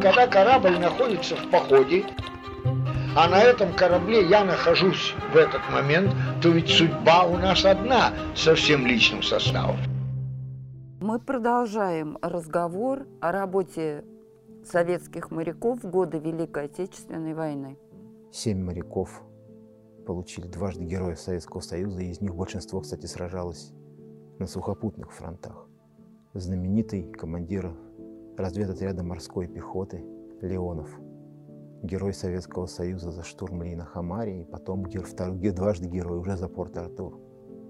Когда корабль находится в походе, а на этом корабле я нахожусь в этот момент, то ведь судьба у нас одна со всем личным составом. Мы продолжаем разговор о работе советских моряков в годы Великой Отечественной войны. Семь моряков получили дважды Героя Советского Союза, и из них большинство, кстати, сражалось на сухопутных фронтах. Знаменитый командир разведотряда морской пехоты Леонов, герой Советского Союза за штурм Лина Хамари, и потом второй, дважды герой уже за Порт-Артур.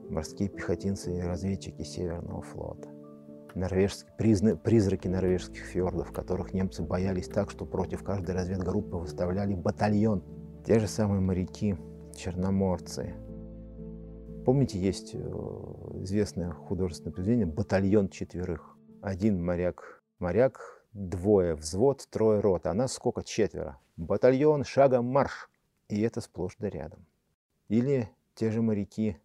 Морские пехотинцы и разведчики Северного флота норвежские, призна, призраки норвежских фьордов, которых немцы боялись так, что против каждой разведгруппы выставляли батальон. Те же самые моряки, черноморцы. Помните, есть э, известное художественное произведение «Батальон четверых». Один моряк, моряк, двое взвод, трое рот. А нас сколько? Четверо. Батальон, шагом марш. И это сплошь да рядом. Или те же моряки,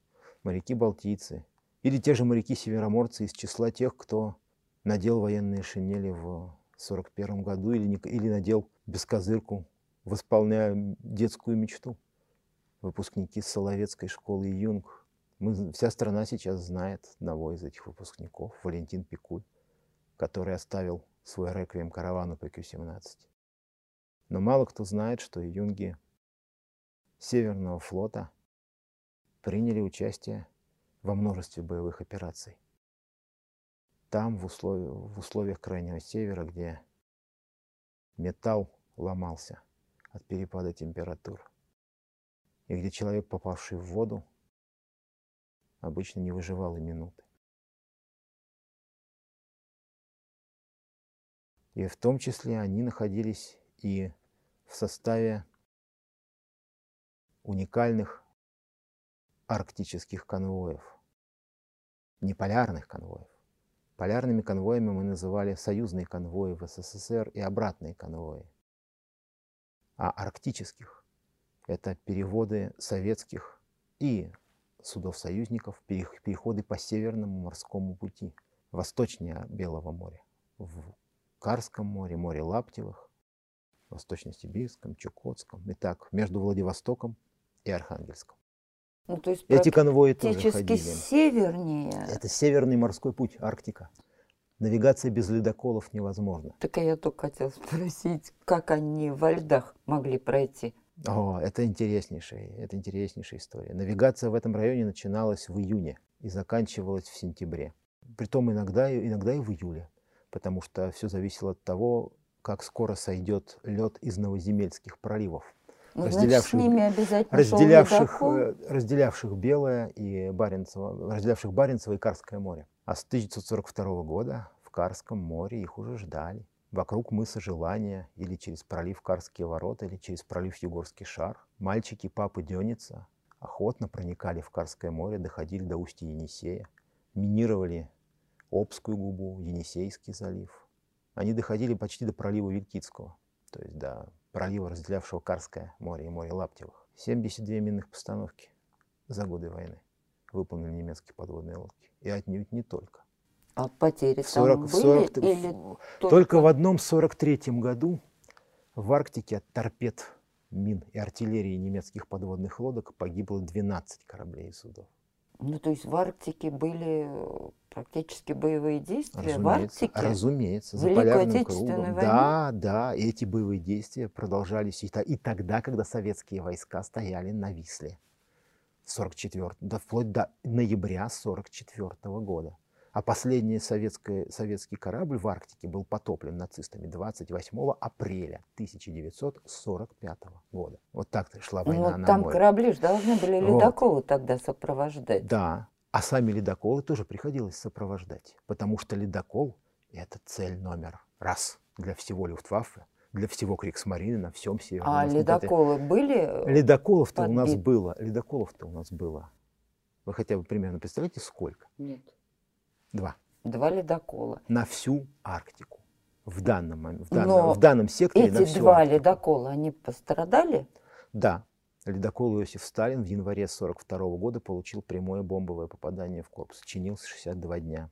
моряки-балтийцы, или те же моряки-североморцы из числа тех, кто надел военные шинели в 1941 году или, не, или надел бескозырку, восполняя детскую мечту. Выпускники Соловецкой школы Юнг. Мы, вся страна сейчас знает одного из этих выпускников, Валентин Пикуль, который оставил свой реквием каравану ПК-17. Но мало кто знает, что юнги Северного флота приняли участие во множестве боевых операций. Там, в, условиях, в условиях Крайнего Севера, где металл ломался от перепада температур, и где человек, попавший в воду, обычно не выживал и минуты. И в том числе они находились и в составе уникальных арктических конвоев не полярных конвоев. Полярными конвоями мы называли союзные конвои в СССР и обратные конвои. А арктических – это переводы советских и судов союзников, переходы по Северному морскому пути, восточнее Белого моря, в Карском море, море Лаптевых, Восточно-Сибирском, Чукотском, и так между Владивостоком и Архангельском. Ну, то есть Эти конвои тоже ходили. севернее. Это северный морской путь, Арктика. Навигация без ледоколов невозможна. Так я только хотела спросить, как они во льдах могли пройти? О, это интереснейшая, это интереснейшая история. Навигация в этом районе начиналась в июне и заканчивалась в сентябре. Притом иногда, иногда и в июле, потому что все зависело от того, как скоро сойдет лед из новоземельских проливов разделявших, с ними обязательно разделявших, э, разделявших Белое и Баренцево, разделявших Баренцево и Карское море. А с 1942 года в Карском море их уже ждали. Вокруг мыса Желания или через пролив Карские ворота, или через пролив Югорский шар. Мальчики папы Деница охотно проникали в Карское море, доходили до устья Енисея, минировали Обскую губу, Енисейский залив. Они доходили почти до пролива Вилькицкого, то есть до пролива, разделявшего Карское море и море Лаптевых. 72 минных постановки за годы войны выполнили немецкие подводные лодки. И отнюдь не только. А потери 40, там были 40, или только... только в одном 43-м году в Арктике от торпед, мин и артиллерии немецких подводных лодок погибло 12 кораблей и судов. Ну, то есть в Арктике были э, практически боевые действия? Разумеется, в Арктике? Разумеется, за полярным кругом. Войны? Да, да, и эти боевые действия продолжались и, и тогда, когда советские войска стояли на Висле. 44, да, вплоть до ноября 44 года. А последний советский, советский корабль в Арктике был потоплен нацистами 28 апреля 1945 года. Вот так шла война ну, на там море. корабли же должны были ледоколы вот. тогда сопровождать. Да, а сами ледоколы тоже приходилось сопровождать, потому что ледокол – это цель номер раз для всего Люфтваффе, для всего Криксмарины на всем севере. А ледоколы это... были? Ледоколов-то у нас было, ледоколов-то у нас было. Вы хотя бы примерно представляете, сколько? Нет. Два. Два ледокола. На всю Арктику. В данном, в данном, Но в данном секторе эти на всю два Арктику. ледокола, они пострадали? Да. Ледокол Иосиф Сталин в январе 1942 года получил прямое бомбовое попадание в корпус. Чинился 62 дня.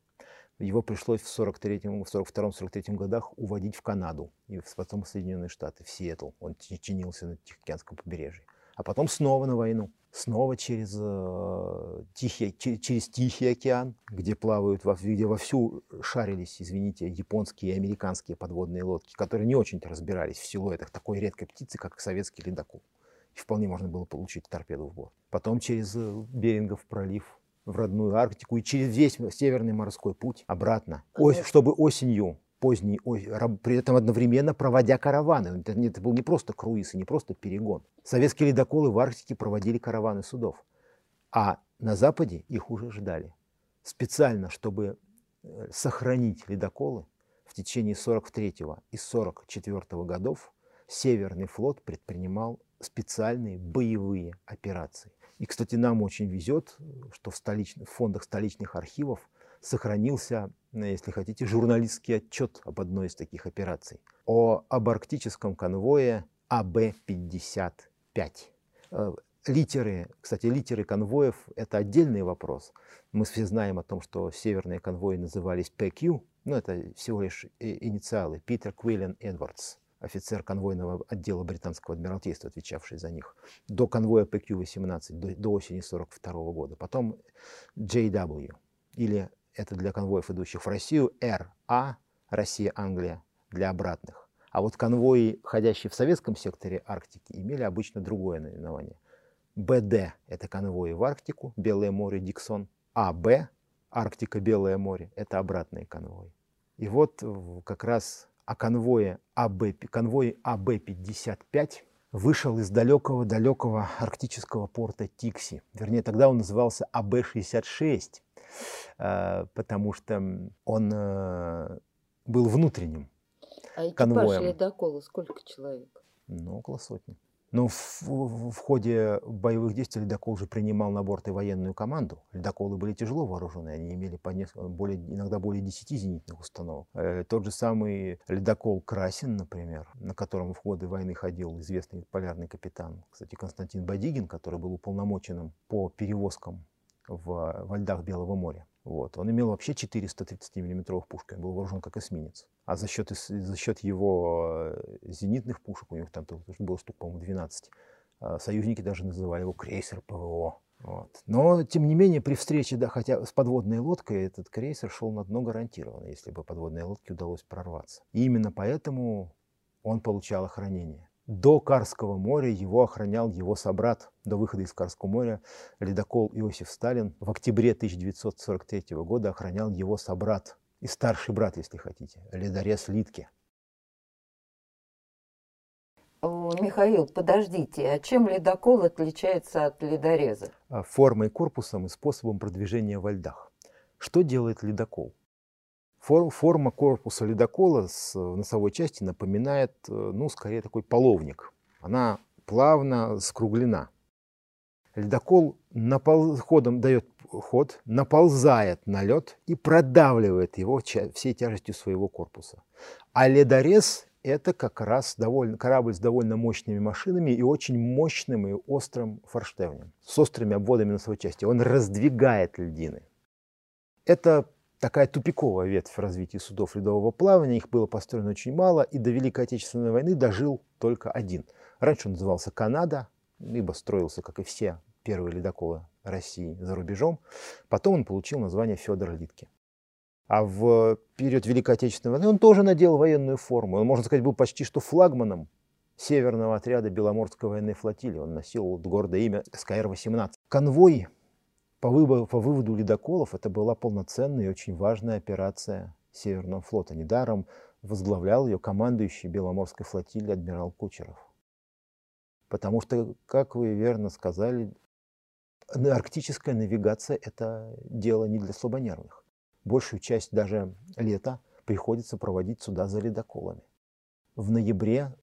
Его пришлось в 43-м, в 42-43 годах уводить в Канаду и потом в Соединенные Штаты, в Сиэтл. Он чинился на Тихоокеанском побережье. А потом снова на войну. Снова через, э, Тихий, через Тихий океан, где плавают, где вовсю шарились, извините, японские и американские подводные лодки, которые не очень-то разбирались в силуэтах такой редкой птицы, как советский ледокол. И вполне можно было получить торпеду в борт. Потом через э, Берингов пролив в родную Арктику и через весь Северный морской путь обратно, ось, чтобы осенью поздней, при этом одновременно проводя караваны. Это, был не просто круиз и не просто перегон. Советские ледоколы в Арктике проводили караваны судов, а на Западе их уже ждали. Специально, чтобы э, сохранить ледоколы, в течение 43 и 44 годов Северный флот предпринимал специальные боевые операции. И, кстати, нам очень везет, что в, столичных, в фондах столичных архивов сохранился, если хотите, журналистский отчет об одной из таких операций. О, об арктическом конвое АБ-55. Э, литеры, кстати, литеры конвоев – это отдельный вопрос. Мы все знаем о том, что северные конвои назывались PQ, но это всего лишь инициалы – Питер Квиллен Эдвардс офицер конвойного отдела британского адмиралтейства, отвечавший за них, до конвоя PQ-18, до, до осени 1942 года. Потом JW, или это для конвоев, идущих в Россию, RA, Россия-Англия, для обратных. А вот конвои, ходящие в советском секторе Арктики, имели обычно другое наименование. БД – это конвои в Арктику, Белое море, Диксон. АБ – Арктика, Белое море – это обратные конвои. И вот как раз о конвое АБ, конвое АБ-55 вышел из далекого-далекого арктического порта Тикси. Вернее, тогда он назывался АБ-66, э, потому что он э, был внутренним а экипаж ледокола сколько человек? Ну, около сотни. Но в, в, в ходе боевых действий ледокол уже принимал на борт и военную команду. Ледоколы были тяжело вооружены, они имели по несколько, более, иногда более 10 зенитных установок. Э, тот же самый ледокол «Красин», например, на котором в годы войны ходил известный полярный капитан, кстати, Константин Бадигин, который был уполномоченным по перевозкам в, во льдах Белого моря. Вот. Он имел вообще 430 миллиметровых пушек, он был вооружен как эсминец. А за счет, за счет его э, зенитных пушек, у него там было штук, по-моему, 12, э, союзники даже называли его крейсер ПВО. Вот. Но, тем не менее, при встрече, да, хотя с подводной лодкой, этот крейсер шел на дно гарантированно, если бы подводной лодке удалось прорваться. И именно поэтому он получал охранение. До Карского моря его охранял его собрат. До выхода из Карского моря ледокол Иосиф Сталин в октябре 1943 года охранял его собрат и старший брат, если хотите, ледорез Литке. Михаил, подождите, а чем ледокол отличается от ледореза? А, формой корпусом и способом продвижения во льдах. Что делает ледокол? Форма корпуса ледокола с носовой части напоминает, э, ну, скорее такой половник. Она плавно скруглена. Ледокол напол... ходом дает ход, наползает на лед и продавливает его всей тяжестью своего корпуса. А ледорез – это как раз довольно, корабль с довольно мощными машинами и очень мощным и острым форштевнем, с острыми обводами носовой части. Он раздвигает льдины. Это такая тупиковая ветвь развития судов ледового плавания. Их было построено очень мало, и до Великой Отечественной войны дожил только один. Раньше он назывался Канада, либо строился, как и все первые ледоколы России за рубежом. Потом он получил название Федор Литке. А в период Великой Отечественной войны он тоже надел военную форму. Он, можно сказать, был почти что флагманом северного отряда Беломорской военной флотилии. Он носил гордое имя СКР-18. Конвой по выводу, по выводу ледоколов это была полноценная и очень важная операция Северного флота. Недаром возглавлял ее командующий Беломорской флотилией адмирал Кучеров. Потому что, как вы верно сказали, арктическая навигация – это дело не для слабонервных. Большую часть даже лета приходится проводить сюда за ледоколами. В ноябре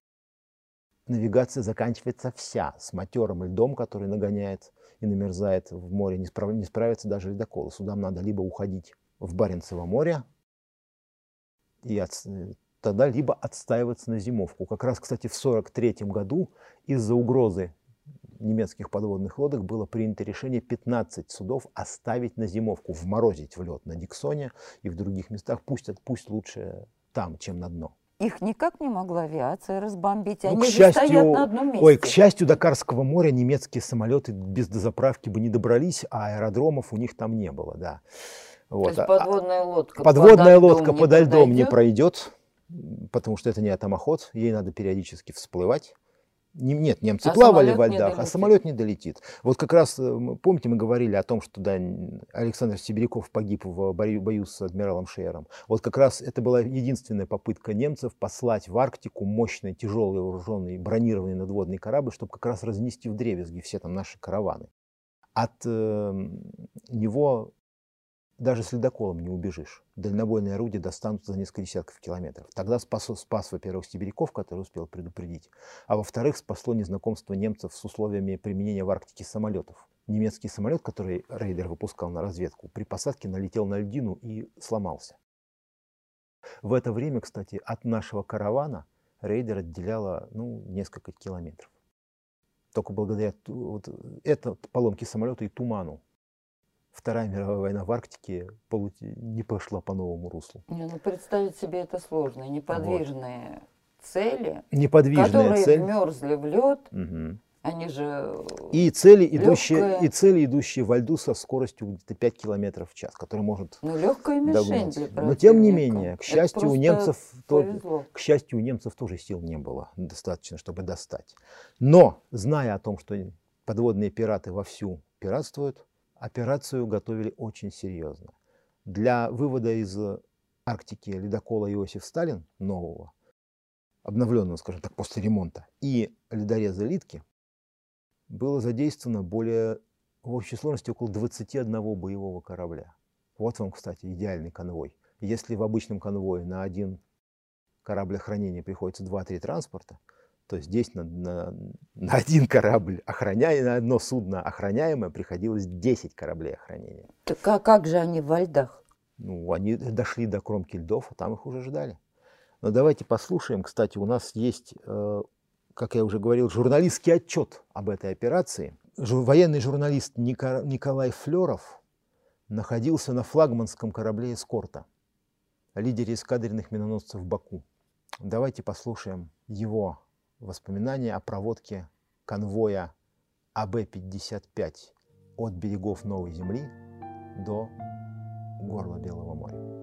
навигация заканчивается вся с матерым льдом, который нагоняет и намерзает в море. Не, справ... не справятся даже ледоколы. Судам надо либо уходить в Баренцево море, и от... тогда либо отстаиваться на зимовку. Как раз, кстати, в 1943 году из-за угрозы немецких подводных лодок было принято решение 15 судов оставить на зимовку, вморозить в лед на Диксоне и в других местах. Пусть, пусть лучше там, чем на дно. Их никак не могла авиация разбомбить, ну, они к счастью, стоят на одном месте. Ой, к счастью, до Карского моря немецкие самолеты без дозаправки бы не добрались, а аэродромов у них там не было, да. Вот. То есть а, подводная лодка Подводная под лодка подо льдом не пройдет, потому что это не атомоход, ей надо периодически всплывать. Нет, немцы а плавали во льдах, а самолет не долетит. Вот как раз, э, помните, мы говорили о том, что да, Александр Сибиряков погиб в бою с адмиралом Шейером. Вот как раз это была единственная попытка немцев послать в Арктику мощный, тяжелый, вооруженный, бронированный надводный корабль, чтобы как раз разнести в дребезги все там наши караваны. От э, него даже с ледоколом не убежишь. Дальнобойные орудия достанут за несколько десятков километров. Тогда спас, спас во-первых, Сибиряков, который успел предупредить, а во-вторых, спасло незнакомство немцев с условиями применения в Арктике самолетов. Немецкий самолет, который рейдер выпускал на разведку, при посадке налетел на льдину и сломался. В это время, кстати, от нашего каравана рейдер отделяло ну, несколько километров. Только благодаря вот, это поломке самолета и туману Вторая мировая война в Арктике не пошла по новому руслу. Не, ну представить себе это сложно. Неподвижные вот. цели, Неподвижная которые цель. вмерзли в лед, угу. они же и цели, идущие, и цели, идущие во льду со скоростью где-то 5 километров в час, которые может Ну, легкая мишень для Но тем не менее, к счастью, у немцев, то, к счастью, у немцев тоже сил не было достаточно, чтобы достать. Но, зная о том, что подводные пираты вовсю пиратствуют, операцию готовили очень серьезно. Для вывода из Арктики ледокола Иосиф Сталин нового, обновленного, скажем так, после ремонта, и ледореза Литки было задействовано более, в общей сложности около 21 боевого корабля. Вот вам, кстати, идеальный конвой. Если в обычном конвое на один корабль охранения приходится 2-3 транспорта, то здесь на, на, на один корабль, охраняя, на одно судно охраняемое, приходилось 10 кораблей охранения. Так а как же они во льдах? Ну, они дошли до кромки льдов, а там их уже ждали. Но давайте послушаем. Кстати, у нас есть, э, как я уже говорил, журналистский отчет об этой операции. Военный журналист Николай Флеров находился на флагманском корабле «Эскорта», лидере эскадренных миноносцев Баку. Давайте послушаем его воспоминания о проводке конвоя АБ-55 от берегов Новой Земли до горла Белого моря.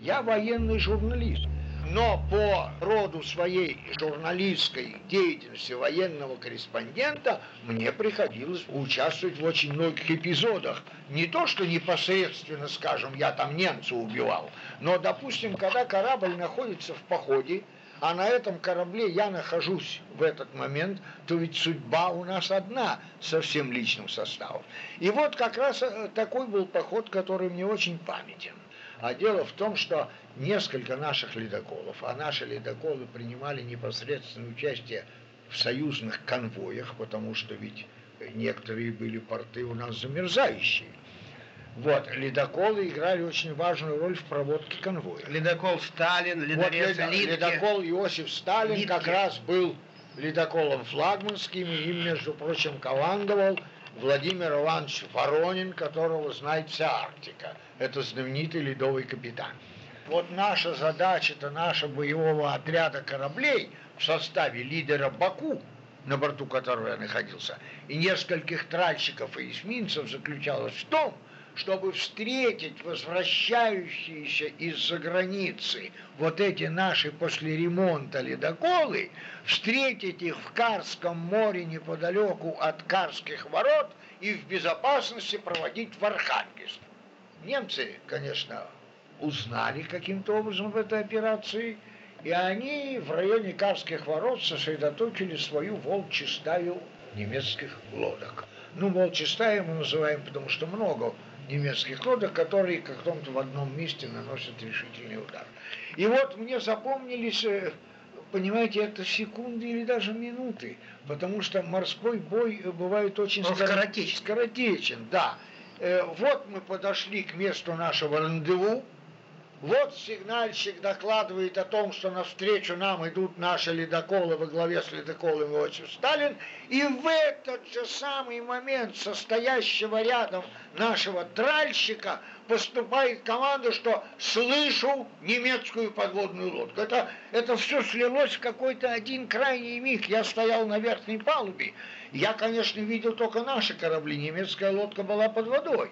Я военный журналист, но по роду своей журналистской деятельности военного корреспондента мне приходилось участвовать в очень многих эпизодах. Не то, что непосредственно, скажем, я там немца убивал, но, допустим, когда корабль находится в походе, а на этом корабле я нахожусь в этот момент, то ведь судьба у нас одна со всем личным составом. И вот как раз э, такой был поход, который мне очень памятен. А дело в том, что несколько наших ледоколов, а наши ледоколы принимали непосредственное участие в союзных конвоях, потому что ведь некоторые были порты у нас замерзающие. Вот, ледоколы играли очень важную роль в проводке конвоя. Ледокол Сталин, ледорез вот, Литки. Ледокол Иосиф Сталин Литки. как раз был ледоколом флагманским, и им, между прочим, командовал Владимир Иванович Воронин, которого знает вся Арктика. Это знаменитый ледовый капитан. Вот наша задача, это наша боевого отряда кораблей в составе лидера Баку, на борту которого я находился, и нескольких тральщиков и эсминцев заключалась в том, чтобы встретить возвращающиеся из-за границы вот эти наши после ремонта ледоколы, встретить их в Карском море неподалеку от Карских ворот и в безопасности проводить в Архангельск. Немцы, конечно, узнали каким-то образом в этой операции, и они в районе Карских ворот сосредоточили свою волчью стаю немецких лодок. Ну, волчья стая мы называем, потому что много немецких лодок, которые как то в одном месте наносят решительный удар. И вот мне запомнились, э, понимаете, это секунды или даже минуты, потому что морской бой бывает очень скоротечен. скоротечен. Да. Э, вот мы подошли к месту нашего рандеву, Вот сигнальщик докладывает о том, что навстречу нам идут наши ледоколы во главе с ледоколом Иосиф Сталин. И в этот же самый момент состоящего рядом нашего тральщика поступает команда, что слышу немецкую подводную лодку. Это, это все слилось в какой-то один крайний миг. Я стоял на верхней палубе. Я, конечно, видел только наши корабли. Немецкая лодка была под водой.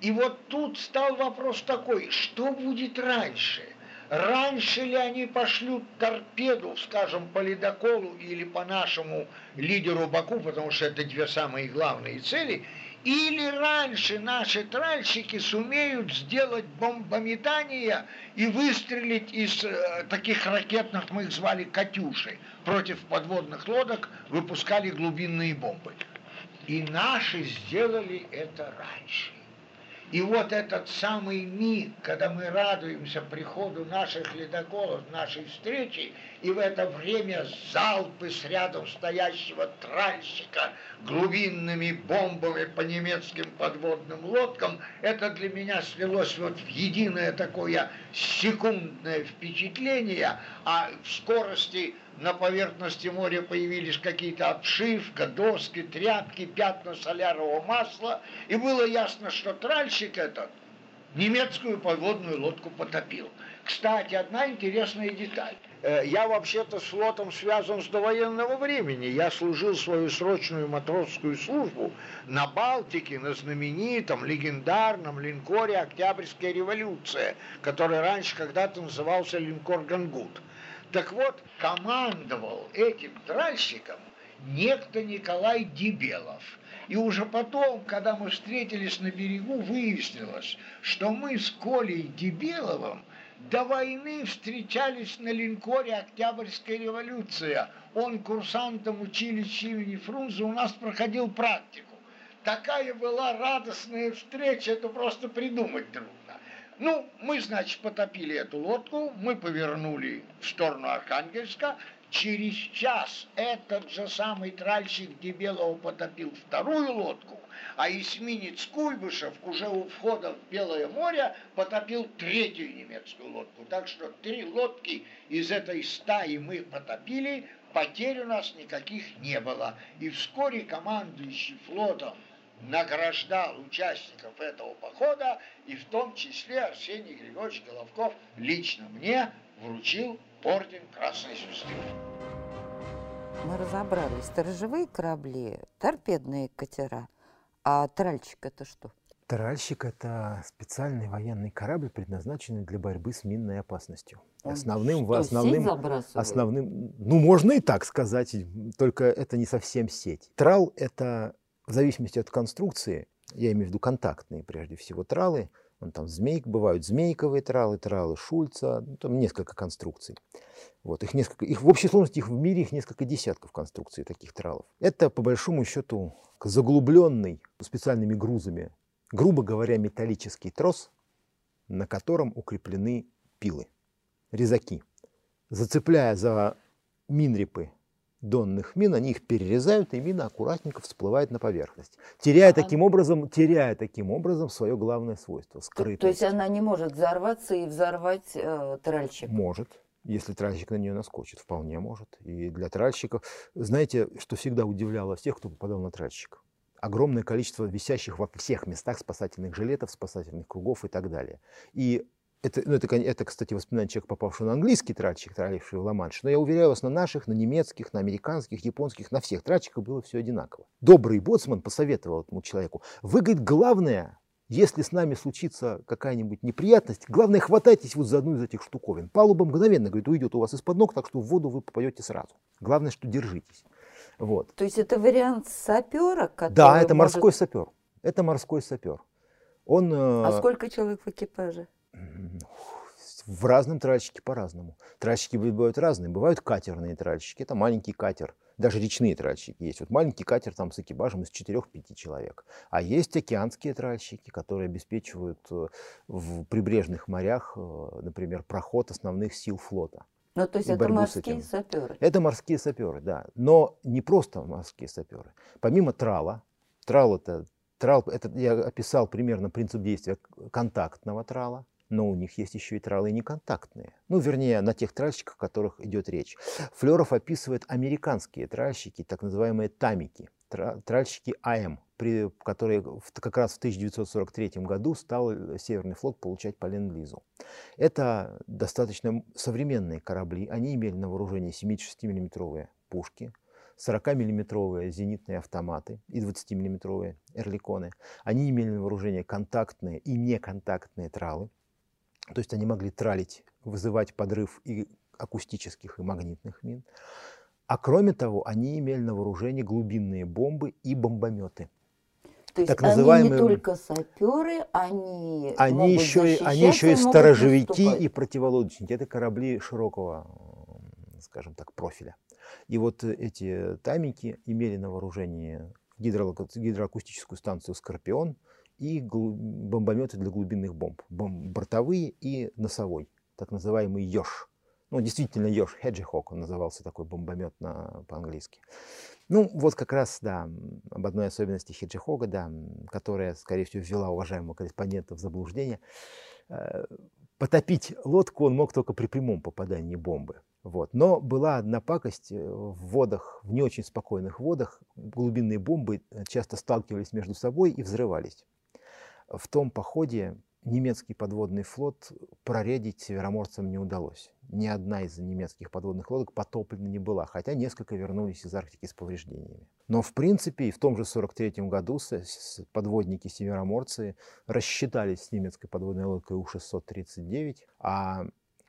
И вот тут стал вопрос такой, что будет раньше? Раньше ли они пошлют торпеду, скажем, по ледоколу или по нашему лидеру Баку, потому что это две самые главные цели, или раньше наши тральщики сумеют сделать бомбометание и выстрелить из э, таких ракетных, мы их звали «Катюши», против подводных лодок выпускали глубинные бомбы. И наши сделали это раньше. И вот этот самый миг, когда мы радуемся приходу наших ледоколов, нашей встречи, и в это время залпы с рядом стоящего тральщика глубинными бомбами по немецким подводным лодкам, это для меня слилось вот в единое такое секундное впечатление, в скорости на поверхности моря появились какие-то обшивка, доски, тряпки, пятна солярового масла, и было ясно, что тральщик этот немецкую подводную лодку потопил. Кстати, одна интересная деталь. Э, я вообще-то с флотом связан с довоенного времени. Я служил свою срочную матросскую службу на Балтике, на знаменитом, легендарном линкоре «Октябрьская революция», который раньше когда-то назывался линкор «Гангут». Так вот, командовал этим тральщиком некто Николай Дебелов. И уже потом, когда мы встретились на берегу, выяснилось, что мы с Колей Дебеловым до войны встречались на линкоре «Октябрьская революция». Он курсантом училища имени Фрунзе у нас проходил практику. Такая была радостная встреча, это просто придумать трудно. Ну, мы, значит, потопили эту лодку, мы повернули в сторону Архангельска. Через час этот же самый тральщик Дебелова потопил вторую лодку, а эсминец Куйбышев уже у входа в Белое море потопил третью немецкую лодку. Так что три лодки из этой стаи мы потопили, потерь у нас никаких не было. И вскоре командующий флотом награждал участников этого похода, и в том числе Арсений Григорьевич Головков лично мне вручил орден Красной Звезды. Мы разобрались. Сторожевые корабли, торпедные катера. А тральщик это что? Тральщик – это специальный военный корабль, предназначенный для борьбы с минной опасностью. Он основным, что, основным, основным, ну можно и так сказать, только это не совсем сеть. Трал – это в зависимости от конструкции, я имею в виду контактные прежде всего тралы, Вон там змейк, бывают змейковые тралы, тралы Шульца, ну, там несколько конструкций. Вот, их, несколько, их в общей сложности их в мире их несколько десятков конструкций таких тралов. Это, по большому счету, заглубленный специальными грузами, грубо говоря, металлический трос, на котором укреплены пилы, резаки. Зацепляя за минрипы донных мин, они их перерезают, и мина аккуратненько всплывает на поверхность, теряя таким образом, теряя таким образом свое главное свойство, скрытость. То есть она не может взорваться и взорвать э, тральщик? Может, если тральщик на нее наскочит, вполне может. И для тральщиков, знаете, что всегда удивляло всех, кто попадал на тральщик? Огромное количество висящих во всех местах спасательных жилетов, спасательных кругов и так далее. И это, ну, это, это, кстати, воспоминание человека, попавшего на английский тральщик, тралливший в Ла-Манш. Но я уверяю вас, на наших, на немецких, на американских, японских, на всех тральщиках было все одинаково. Добрый боцман посоветовал этому человеку. Вы, говорит, главное, если с нами случится какая-нибудь неприятность, главное, хватайтесь вот за одну из этих штуковин. Палуба мгновенно, говорит, уйдет у вас из-под ног, так что в воду вы попадете сразу. Главное, что держитесь. Вот. То есть это вариант сапера, который Да, это может- морской сапер. Это морской сапер. Он, А э, сколько человек в экипаже? В разном тральщике по-разному. Тральщики бывают разные. Бывают катерные тральщики. Это маленький катер. Даже речные тральщики есть. Вот маленький катер там с экипажем из 4-5 человек. А есть океанские тральщики, которые обеспечивают э, в прибрежных морях, э, например, проход основных сил флота. Ну, то есть это морские саперы. Это морские саперы, да. Но не просто морские саперы. Помимо трала, трал это, трал, это я описал примерно принцип действия контактного трала. Но у них есть еще и тралы неконтактные. Ну, вернее, на тех тральщиках, о которых идет речь. Флеров описывает американские тральщики, так называемые тамики, тральщики АМ, при, которые как раз в 1943 году стал Северный флот получать по Ленд-Лизу. Это достаточно современные корабли. Они имели на вооружении 76-миллиметровые пушки, 40-миллиметровые зенитные автоматы и 20-миллиметровые эрликоны. Они имели на вооружении контактные и неконтактные тралы. То есть они могли тралить, вызывать подрыв и акустических, и магнитных мин. А кроме того, они имели на вооружении глубинные бомбы и бомбометы. То есть так называемые... они не только саперы, они, они еще, и, они еще и сторожевики и противолодочники. Это корабли широкого, скажем так, профиля. И вот эти тамики имели на вооружении гидроакустическую станцию «Скорпион» и бомбометы для глубинных бомб. бомб бортовые и носовой, так называемый «Ёж». Ну, действительно, Ёж, Хеджихок, он назывался такой бомбомет на, по-английски. Ну, вот как раз, да, об одной особенности Хеджихога, да, которая, скорее всего, ввела уважаемого корреспондента в заблуждение. Э, потопить лодку он мог только при прямом попадании бомбы. Вот. Но была одна пакость э, в водах, в не очень спокойных водах. Глубинные бомбы э, часто сталкивались между собой и взрывались. В том походе немецкий подводный флот проредить североморцам не удалось. Ни одна из немецких подводных лодок потоплена не была, хотя несколько вернулись из Арктики с повреждениями. Но в принципе и в том же 43 году подводники североморцы рассчитались с немецкой подводной лодкой У-639, а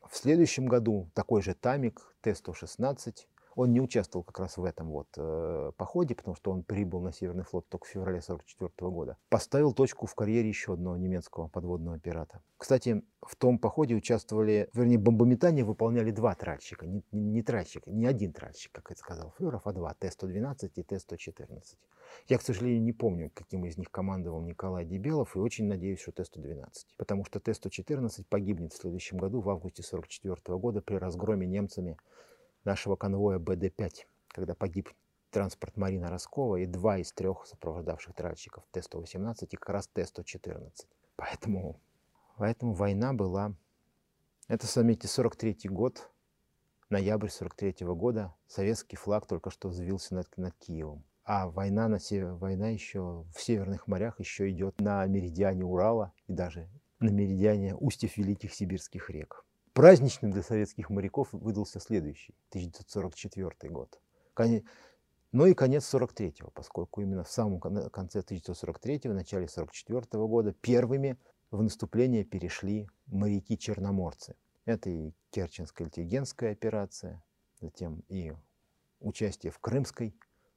в следующем году такой же Тамик Т-116 он не участвовал как раз в этом вот э, походе, потому что он прибыл на Северный флот только в феврале 1944 года. Поставил точку в карьере еще одного немецкого подводного пирата. Кстати, в том походе участвовали, вернее, бомбометание выполняли два тральщика, не, не, не тральщик, не один тральщик, как это сказал Флеров, а два, Т-112 и Т-114. Я, к сожалению, не помню, каким из них командовал Николай Дебелов, и очень надеюсь, что Т-112, потому что Т-114 погибнет в следующем году, в августе 1944 года, при разгроме немцами нашего конвоя БД-5, когда погиб транспорт Марина Роскова и два из трех сопровождавших тральщиков Т-118 и как раз Т-114. Поэтому, поэтому война была... Это, заметьте, 43 год, ноябрь 43 -го года, советский флаг только что взвился над, над Киевом. А война, на север, война еще в северных морях еще идет на меридиане Урала и даже на меридиане устьев великих сибирских рек. Праздничным для советских моряков выдался следующий, 1944 год. Ну и конец 43-го, поскольку именно в самом конце 1943-го, начале 44 -го года первыми в наступление перешли моряки-черноморцы. Это и Керченская альтигенская операция, затем и участие в Крымской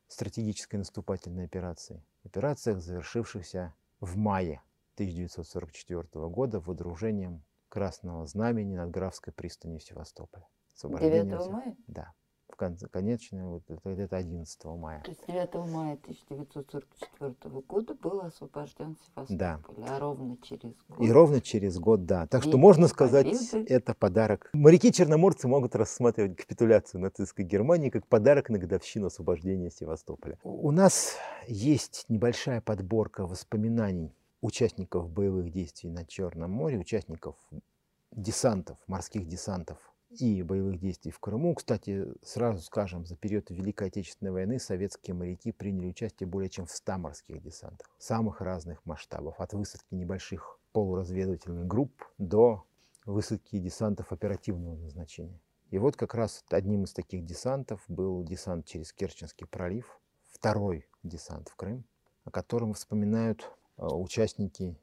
стратегической наступательной операции, операциях, завершившихся в мае 1944 года выдружением Красного Знамени над Графской пристанью Севастополя. 9 мая? Да. В конце, конечное, вот это, это 11 мая. То есть 9 мая 1944 года был освобожден Севастополь, да. а ровно через год. И ровно через год, да. Так что можно сказать, победы. это подарок. Моряки-черноморцы могут рассматривать капитуляцию нацистской Германии как подарок на годовщину освобождения Севастополя. У нас есть небольшая подборка воспоминаний участников боевых действий на Черном море, участников десантов, морских десантов и боевых действий в Крыму. Кстати, сразу скажем, за период Великой Отечественной войны советские моряки приняли участие более чем в 100 морских десантах самых разных масштабов, от высадки небольших полуразведывательных групп до высадки десантов оперативного назначения. И вот как раз одним из таких десантов был десант через Керченский пролив, второй десант в Крым, о котором вспоминают участники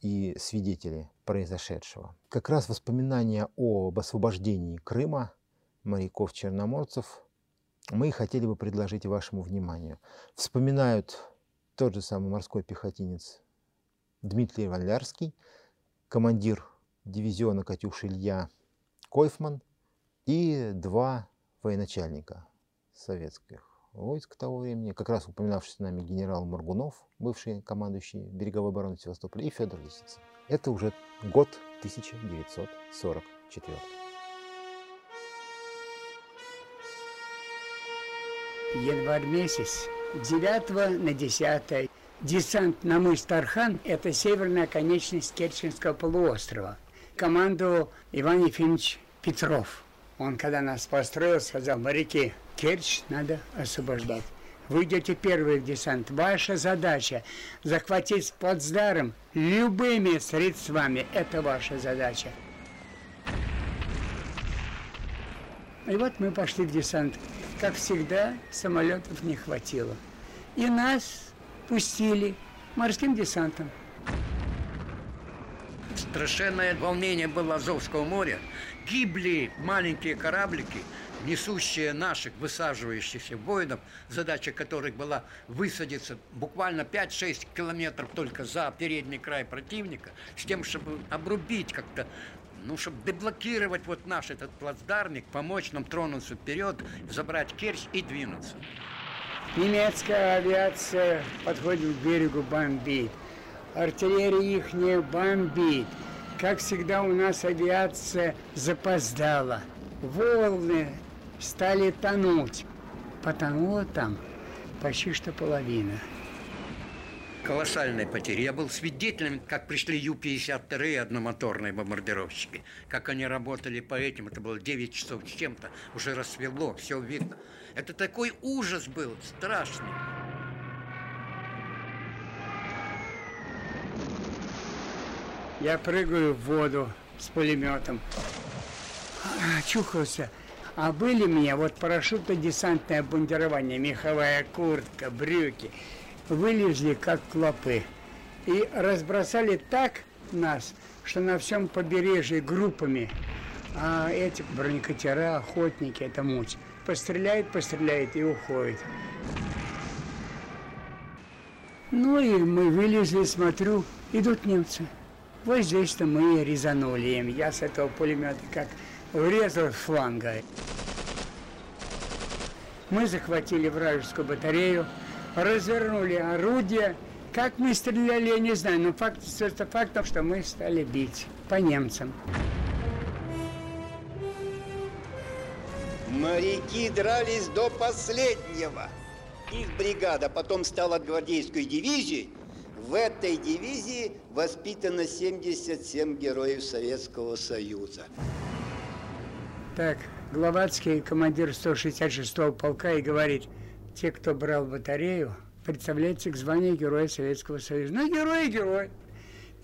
и свидетели произошедшего. Как раз воспоминания об освобождении Крыма моряков-черноморцев мы хотели бы предложить вашему вниманию. Вспоминают тот же самый морской пехотинец Дмитрий Валярский, командир дивизиона «Катюш» Илья Койфман и два военачальника советских войск того времени, как раз упоминавшийся нами генерал Маргунов, бывший командующий береговой обороны Севастополя, и Федор Лисицын. Это уже год 1944. Январь месяц, 9 на 10 десант на мыс Тархан – это северная конечность Керченского полуострова. командовал Иван Ефимович Петров. Он, когда нас построил, сказал, моряки, Керчь надо освобождать. Вы первый в десант. Ваша задача – захватить Плацдарм любыми средствами. Это ваша задача. И вот мы пошли в десант. Как всегда, самолетов не хватило. И нас пустили морским десантом. Страшенное волнение было Азовского моря. Гибли маленькие кораблики, несущие наших высаживающихся воинов, задача которых была высадиться буквально 5-6 километров только за передний край противника, с тем, чтобы обрубить как-то ну, чтобы деблокировать вот наш этот плацдармик, помочь нам тронуться вперед, забрать Керчь и двинуться. Немецкая авиация подходит к берегу, бомбит. Артиллерия их не бомбит. Как всегда у нас авиация запоздала. Волны стали тонуть. Потонула там почти что половина колоссальные потери. Я был свидетелем, как пришли Ю-52 одномоторные бомбардировщики, как они работали по этим. Это было 9 часов с чем-то. Уже рассвело, все видно. Это такой ужас был, страшный. Я прыгаю в воду с пулеметом. Чухался. А были у меня вот парашютно-десантное обмундирование, меховая куртка, брюки – вылезли как клопы и разбросали так нас, что на всем побережье группами, а эти бронекатера, охотники, это муть, постреляет, постреляет и уходит. Ну и мы вылезли, смотрю, идут немцы. Вот здесь-то мы резанули им. Я с этого пулемета как врезал фланга. Мы захватили вражескую батарею, развернули орудие. Как мы стреляли, я не знаю, но факт остается фактом, что мы стали бить по немцам. Моряки дрались до последнего. Их бригада потом стала гвардейской дивизией. В этой дивизии воспитано 77 героев Советского Союза. Так, Гловацкий, командир 166-го полка, и говорит – те, кто брал батарею, представляется к званию Героя Советского Союза. Ну, герой, герой.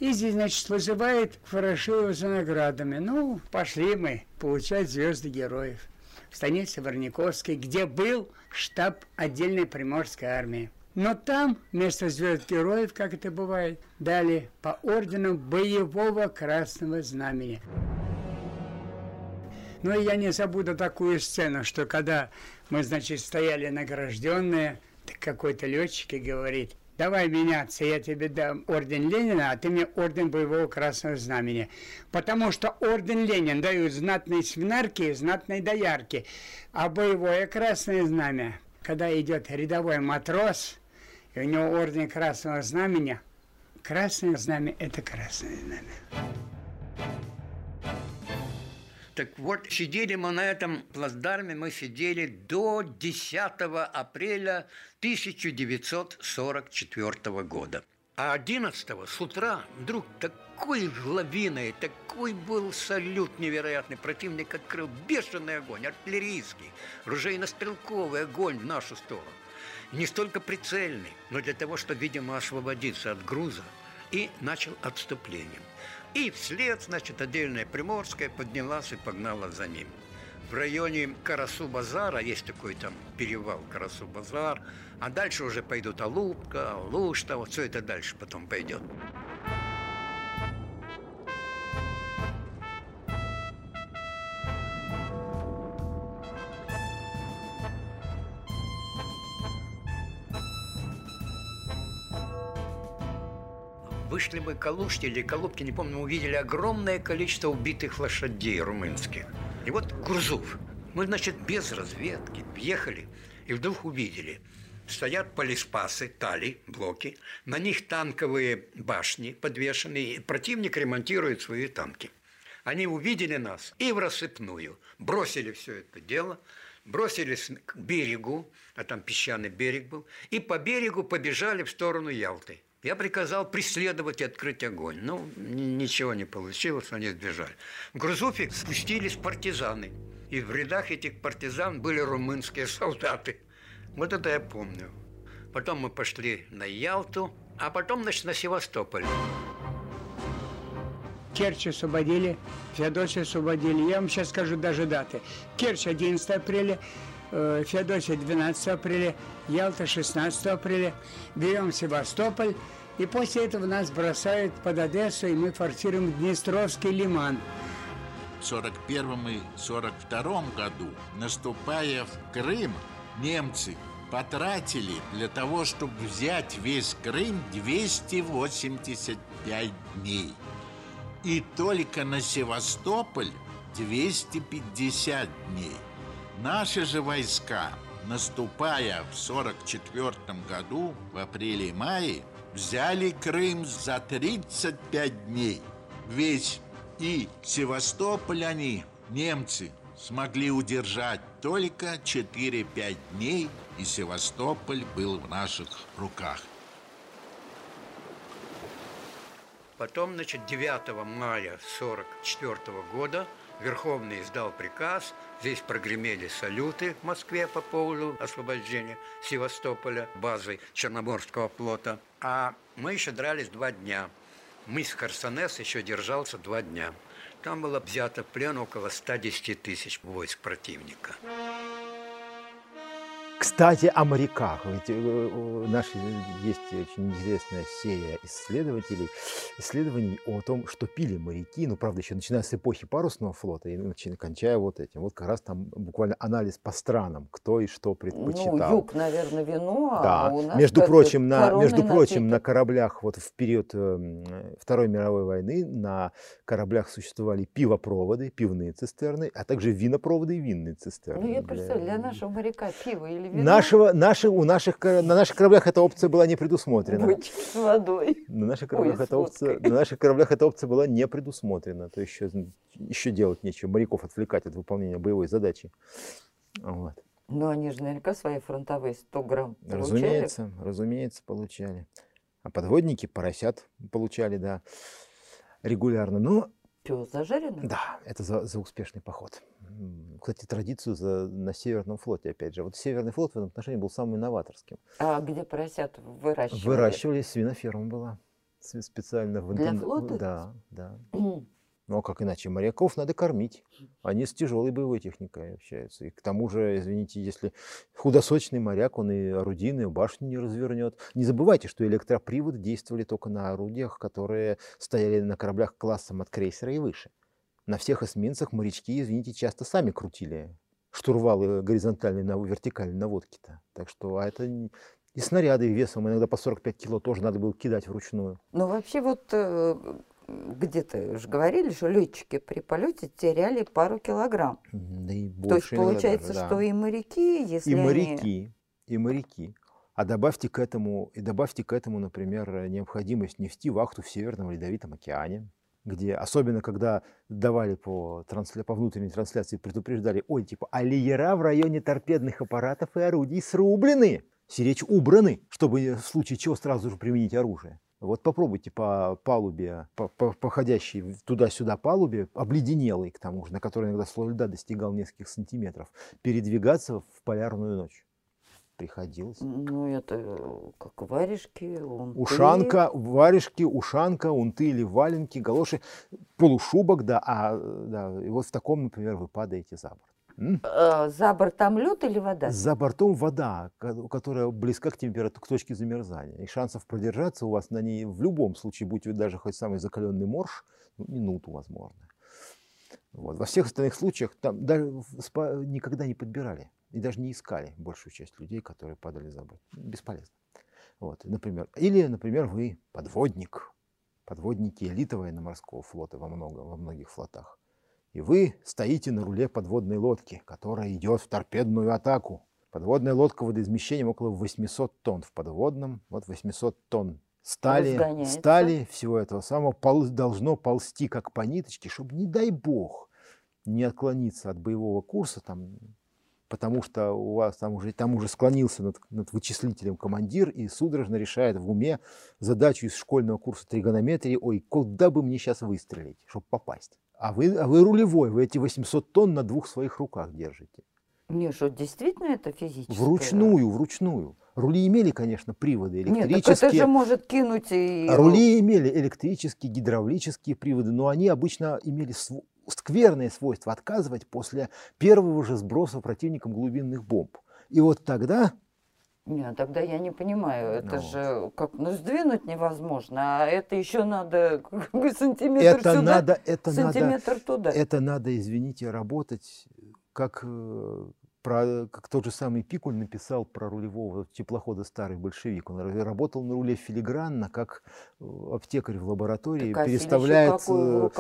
И здесь, значит, вызывает Ворошилова за наградами. Ну, пошли мы получать звезды героев. В станице Варниковской, где был штаб отдельной Приморской армии. Но там вместо звезд героев, как это бывает, дали по ордену боевого красного знамени. Но ну, я не забуду такую сцену, что когда мы, значит, стояли награжденные, какой-то летчик и говорит, давай меняться, я тебе дам орден Ленина, а ты мне орден боевого красного знамени. Потому что орден Ленин дают знатной свинарки и знатной доярки, а боевое красное знамя, когда идет рядовой матрос, и у него орден красного знамени, красное знамя – это красное знамя. Так вот, сидели мы на этом плацдарме, мы сидели до 10 апреля 1944 года. А 11 с утра вдруг такой лавиной, такой был салют невероятный. Противник открыл бешеный огонь, артиллерийский, ружейно-стрелковый огонь в нашу сторону. Не столько прицельный, но для того, чтобы, видимо, освободиться от груза, и начал отступлением. И вслед, значит, отдельная Приморская поднялась и погнала за ним. В районе Карасу-Базара есть такой там перевал Карасу-Базар, а дальше уже пойдут Алупка, Лушта, вот все это дальше потом пойдет. Вышли мы Калушки или Колубки, не помню, увидели огромное количество убитых лошадей румынских. И вот Гурзуф. Мы, значит, без разведки въехали и вдруг увидели. Стоят полиспасы, тали, блоки. На них танковые башни подвешенные. Противник ремонтирует свои танки. Они увидели нас и в рассыпную. Бросили все это дело, бросились к берегу, а там песчаный берег был, и по берегу побежали в сторону Ялты Я приказал преследовать и открыть огонь. Ну, ничего не получилось, они сбежали. В Грузуфе спустились партизаны. И в рядах этих партизан были румынские солдаты. Вот это я помню. Потом мы пошли на Ялту, а потом, значит, на Севастополь. Керчь освободили, Феодосию освободили. Я вам сейчас скажу даже даты. Керчь 11 апреля, Феодосия 12 апреля, Ялта 16 апреля. Берем Севастополь, и после этого нас бросают под Одессу, и мы форсируем Днестровский лиман. В 1941 и 1942 году, наступая в Крым, немцы потратили для того, чтобы взять весь Крым 285 дней. И только на Севастополь 250 дней. Наши же войска, наступая в 44 году, в апреле и мае, взяли Крым за 35 дней. Весь и Севастополь они, немцы, смогли удержать только 4-5 дней, и Севастополь был в наших руках. Потом, значит, 9 мая 44 года Верховный издал приказ, здесь прогремели салюты в Москве по поводу освобождения Севастополя, базой Черноморского флота. А мы еще дрались два дня. Мыс Харсонес еще держался два дня. Там было взято в плен около 110 тысяч войск противника. Кстати, о моряках. Ведь э, наши есть очень интересная серия исследователей, исследований о том, что пили моряки, ну, правда, еще начиная с эпохи парусного флота и начиная, кончая вот этим. Вот как раз там буквально анализ по странам, кто и что предпочитал. Ну, юг, наверное, вино, да. а у нас между прочим, на, между прочим, на кораблях вот в период э, Второй мировой войны на кораблях существовали пивопроводы, пивные цистерны, а также винопроводы и винные цистерны. Ну, я представляю, для нашего моряка пиво или вино. Нашего, наши, у наших, на наших кораблях эта опция была не предусмотрена. Бочки с водой. На наших кораблях, Ой, эта опция, на наших кораблях эта опция была не предусмотрена. То еще, еще делать нечего, моряков отвлекать от выполнения боевой задачи. Вот. Ну, они же наверняка свои фронтовые 100 грамм получали. Разумеется, разумеется, получали. А подводники поросят получали, да, регулярно. Но Пиво зажарено? да, это за, за успешный поход. Кстати, традицию за, на Северном флоте, опять же. Вот Северный флот в этом отношении был самым новаторским. А где поросят выращивали? Выращивали, свиноферма была спе- специально. В Для флота? Да, да. Ну а как иначе? Моряков надо кормить. Они с тяжелой боевой техникой общаются. И к тому же, извините, если худосочный моряк, он и орудийную башню не развернет. Не забывайте, что электроприводы действовали только на орудиях, которые стояли на кораблях классом от крейсера и выше. На всех эсминцах морячки, извините, часто сами крутили штурвалы горизонтальной, на, вертикальной наводки-то. Так что а это и снаряды весом иногда по 45 кило тоже надо было кидать вручную. Ну, вообще, вот э, где-то же говорили, что летчики при полете теряли пару килограмм. Да и То есть больше получается, даже, да. что и моряки, если и они- моряки, и моряки. А добавьте к этому, и добавьте к этому, например, необходимость нести вахту в Северном Ледовитом океане, где, особенно когда давали по, трансля- по внутренней трансляции, предупреждали, ой, типа, а леера в районе торпедных аппаратов и орудий срублены, сиречь убраны, чтобы в случае чего сразу же применить оружие. Вот попробуйте по палубе, по, по, по ходящей в- туда-сюда палубе, обледенелой к тому же, на которой иногда слой льда достигал нескольких сантиметров, передвигаться в полярную ночь. Приходилось. Ну, это э, как варежки, унты. Ушанка, варежки, ушанка, унты или валенки, галоши, полушубок, да, а да, и вот в таком, например, вы падаете за борт. М? А, за бортом лед или вода? За бортом вода, ко- которая близка к температуре, к точке замерзания. И шансов продержаться у вас на ней в любом случае, будь вы даже хоть самый закаленный морж, ну, минуту возможно. Вот. Во всех остальных случаях там даже никогда не подбирали и даже не искали большую часть людей, которые падали за борт. Бесполезно. Вот, например. Или, например, вы подводник, подводники элиты военно-морского флота во, много, во многих флотах. И вы стоите на руле подводной лодки, которая идет в торпедную атаку. Подводная лодка водоизмещением около 800 тонн в подводном, вот 800 тонн стали, Разгоняется. стали всего этого самого пол- должно ползти как по ниточке, чтобы, не дай бог, не отклониться от боевого курса, там, потому что у вас там уже, там уже склонился над, над вычислителем командир и судорожно решает в уме задачу из школьного курса тригонометрии, ой, куда бы мне сейчас выстрелить, чтобы попасть. А вы, а вы рулевой, вы эти 800 тонн на двух своих руках держите. Не, что действительно это физически? Вручную, вручную. Рули имели, конечно, приводы электрические. Нет, так это же может кинуть и... Рули имели электрические, гидравлические приводы, но они обычно имели св... скверное свойство отказывать после первого же сброса противником глубинных бомб. И вот тогда нет, тогда я не понимаю, это Ну же как, ну сдвинуть невозможно, а это еще надо как бы сантиметр это сюда, надо, это надо, сантиметр туда. это надо, извините, работать как э, про, как тот же самый Пикуль написал про рулевого теплохода «Старый большевик». Он ра- работал на руле филигранно, как э, аптекарь в лаборатории Так, а переставляет э,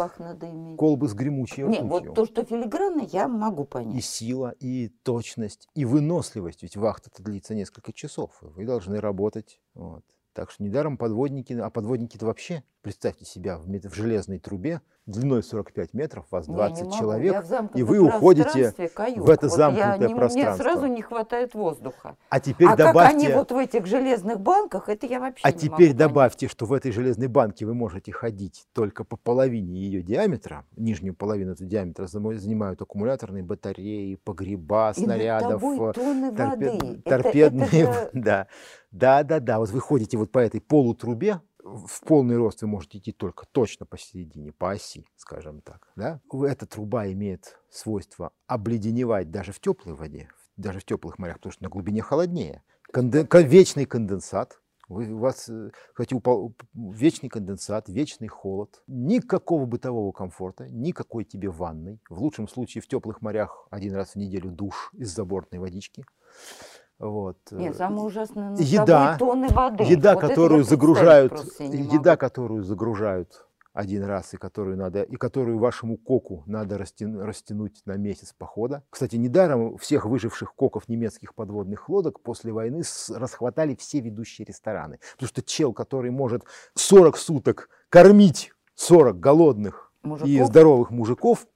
колбы с гремучей Нет, ртутью. вот то, что филигранно, я могу И понять. сила, и точность, и выносливость. Ведь вахта-то длится несколько часов. и Вы должны работать. Вот. Так что недаром подводники, а подводники-то вообще, представьте себя в, в железной трубе, длиной 45 метров, вас Не, 20 не могу. человек, Я в и вы уходите каюк. в это Вот я замкнутое не- пространство. Мне сразу не хватает воздуха. А теперь а добавьте, как они вот в этих железных банках, это я вообще а не теперь могу понять. добавьте, что в этой железной банке вы можете ходить только по половине ее диаметра. Нижнюю половину этого диаметра занимают аккумуляторные батареи, погреба, И снарядов, э, тонны торпед- воды. Это- торпедные, это же- да, да, да, да. Вот вы ходите вот по этой полутрубе, в полный рост вы можете идти только точно посередине, по оси, скажем так. Да? Эта труба имеет свойство обледеневать даже в теплой воде, даже в теплых морях, потому что на глубине холоднее. Конден- ко- вечный конденсат. Вы, у вас э, кстати, упал- вечный конденсат, вечный холод, никакого бытового комфорта, никакой тебе ванной. В лучшем случае в теплых морях один раз в неделю душ из забортной водички. Вот. Нет, э, самое ужасное, еда, тонны воды. еда, Вот которую загружают, еда, которую загружают один раз и которую надо и которую вашему коку надо растяну- растянуть на месяц похода. Кстати, недаром всех выживших коков немецких подводных лодок после войны с- расхватали все ведущие рестораны, потому что чел, который может 40 суток кормить 40 голодных и Мужиков? здоровых мужиков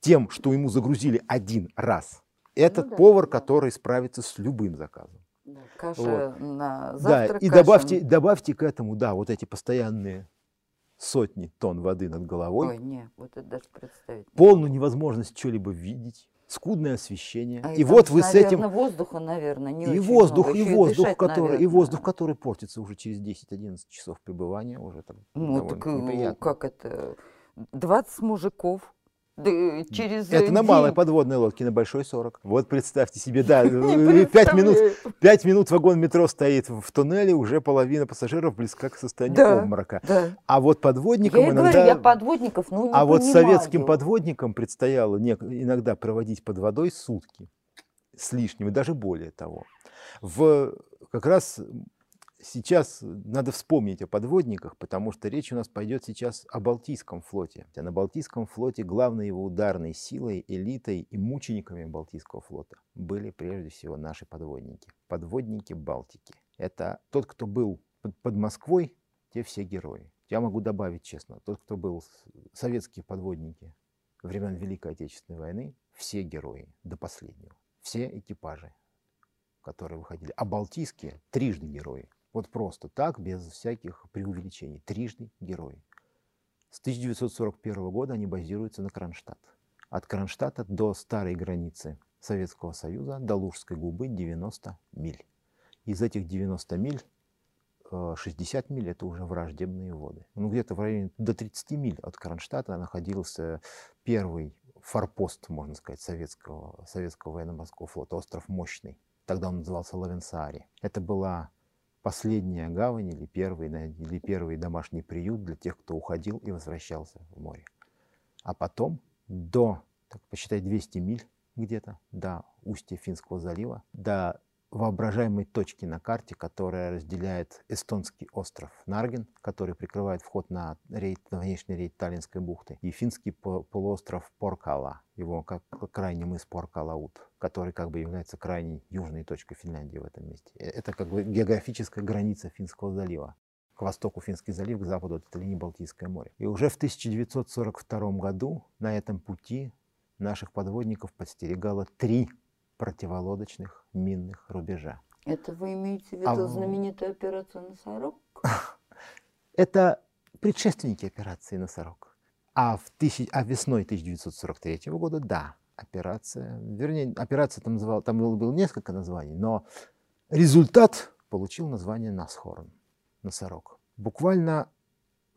тем, что ему загрузили один раз. Этот Ну да, повар, да. который справится с любым заказом. Да, Каша Вот. на Да, завтрак, и каша добавьте, добавьте к этому, да, вот эти постоянные сотни тонн воды над головой, Ой, не, вот это даже представить. полную невозможность что-либо видеть, скудное освещение. А и там, вот вы с наверно, этим... воздуха, наверное, не И воздух, много. и Ещё воздух, дышать, который, и наверно. воздух, который портится уже через 10-11 часов пребывания, уже так Ну, так э, неприятно. как это? 20 мужиков. Э, через Это э, на малой подводной лодке, на большой 40. Вот представьте себе, да, Не 5 минут, представляю. пять минут вагон метро стоит в туннеле, уже половина пассажиров близка к состоянию Да. обморока. Да. А вот подводникам Я и говорю, иногда... я подводников, ну, не А вот понимаю. советским подводникам предстояло нек- иногда проводить под водой сутки с лишним, и даже более того. В, как раз сейчас надо вспомнить о подводниках, потому что речь у нас пойдет сейчас о Балтийском флоте. А на Балтийском флоте главной его ударной силой, элитой и мучениками Балтийского флота были прежде всего наши подводники. Подводники Балтики. Это тот, кто был под, Москвой, те все герои. Я могу добавить честно, тот, кто был советские подводники времен Великой Отечественной войны, все герои до последнего. Все экипажи, которые выходили. А балтийские трижды герои. Вот просто так, без всяких преувеличений. Трижды герои. С 1941 года они базируются на Кронштадт. От Кронштадта до старой границы Советского Союза, до Лужской губы 90 миль. Из этих 90 миль э, 60 миль это уже враждебные воды. Ну, где-то в районе до 30 миль от Кронштадта находился первый форпост, можно сказать, советского, советского военно-морского флота, остров Мощный. Тогда он назывался Лавенсаари. Это была последняя гавань или первый, или первый домашний приют для тех, кто уходил и возвращался в море. А потом до, так посчитай, 200 миль где-то до устья Финского залива, до воображаемой точки на карте, которая разделяет эстонский остров Нарген, который прикрывает вход на, рейд, на внешний рейд Таллинской бухты, и финский по- полуостров Поркала, его как крайний мыс Поркалаут, который как бы является крайней южной точкой Финляндии в этом месте. Э, Это как бы географическая граница Финского залива. К востоку Финский залив, к западу от этой линии Балтийское море. И уже в 1942 году на этом пути наших подводников подстерегало три противолодочных минных рубежа. Это вы имеете в виду а... знаменитую операцию «Носорог»? Это предшественники операции «Носорог». А, в тысяч... а весной 1943 года, да, операция, вернее, операция там, называла, там было, было несколько названий, но результат получил название Насхорн, носорог. Буквально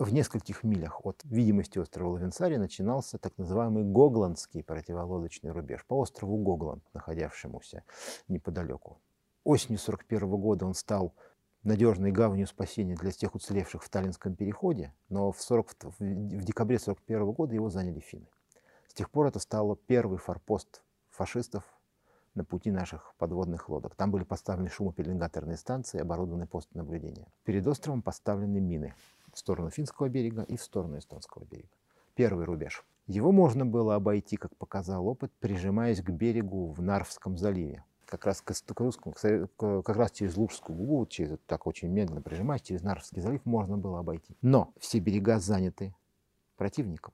в нескольких милях от видимости острова Лавенсари начинался так называемый Гогландский противолодочный рубеж по острову Гогланд, находившемуся неподалеку. Осенью 1941 года он стал надежной гаванью спасения для тех уцелевших в Таллинском переходе, но в, 40, в декабре 1941 года его заняли финны. С тех пор это стало первый форпост фашистов на пути наших подводных лодок. Там были поставлены шумопеленгаторные станции, оборудованы посты наблюдения. Перед островом поставлены мины в сторону финского берега и в сторону эстонского берега. Первый рубеж. Его можно было обойти, как показал опыт, прижимаясь к берегу в Нарвском заливе. Как раз, к, к, как раз через Лужскую губу, через, так очень медленно прижимаясь, через Нарвский залив можно было обойти. Но все берега заняты противником.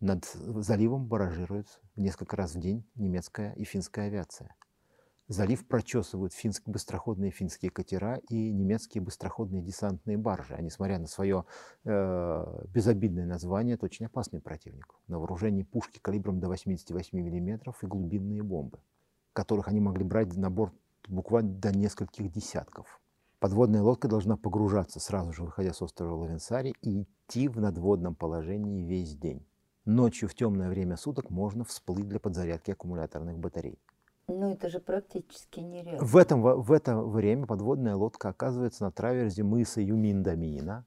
Над заливом баражирует несколько раз в день немецкая и финская авиация. Залив прочесывают финские, быстроходные финские катера и немецкие быстроходные десантные баржи. А несмотря на свое э, безобидное название, это очень опасный противник. На вооружении пушки калибром до 88 мм и глубинные бомбы, которых они могли брать на борт буквально до нескольких десятков. Подводная лодка должна погружаться сразу же, выходя с острова Лавенсари, и идти в надводном положении весь день. Ночью в темное время суток можно всплыть для подзарядки аккумуляторных батарей. Ну, это же практически нереально. В, этом, в это время подводная лодка оказывается на траверзе мыса Юминдамина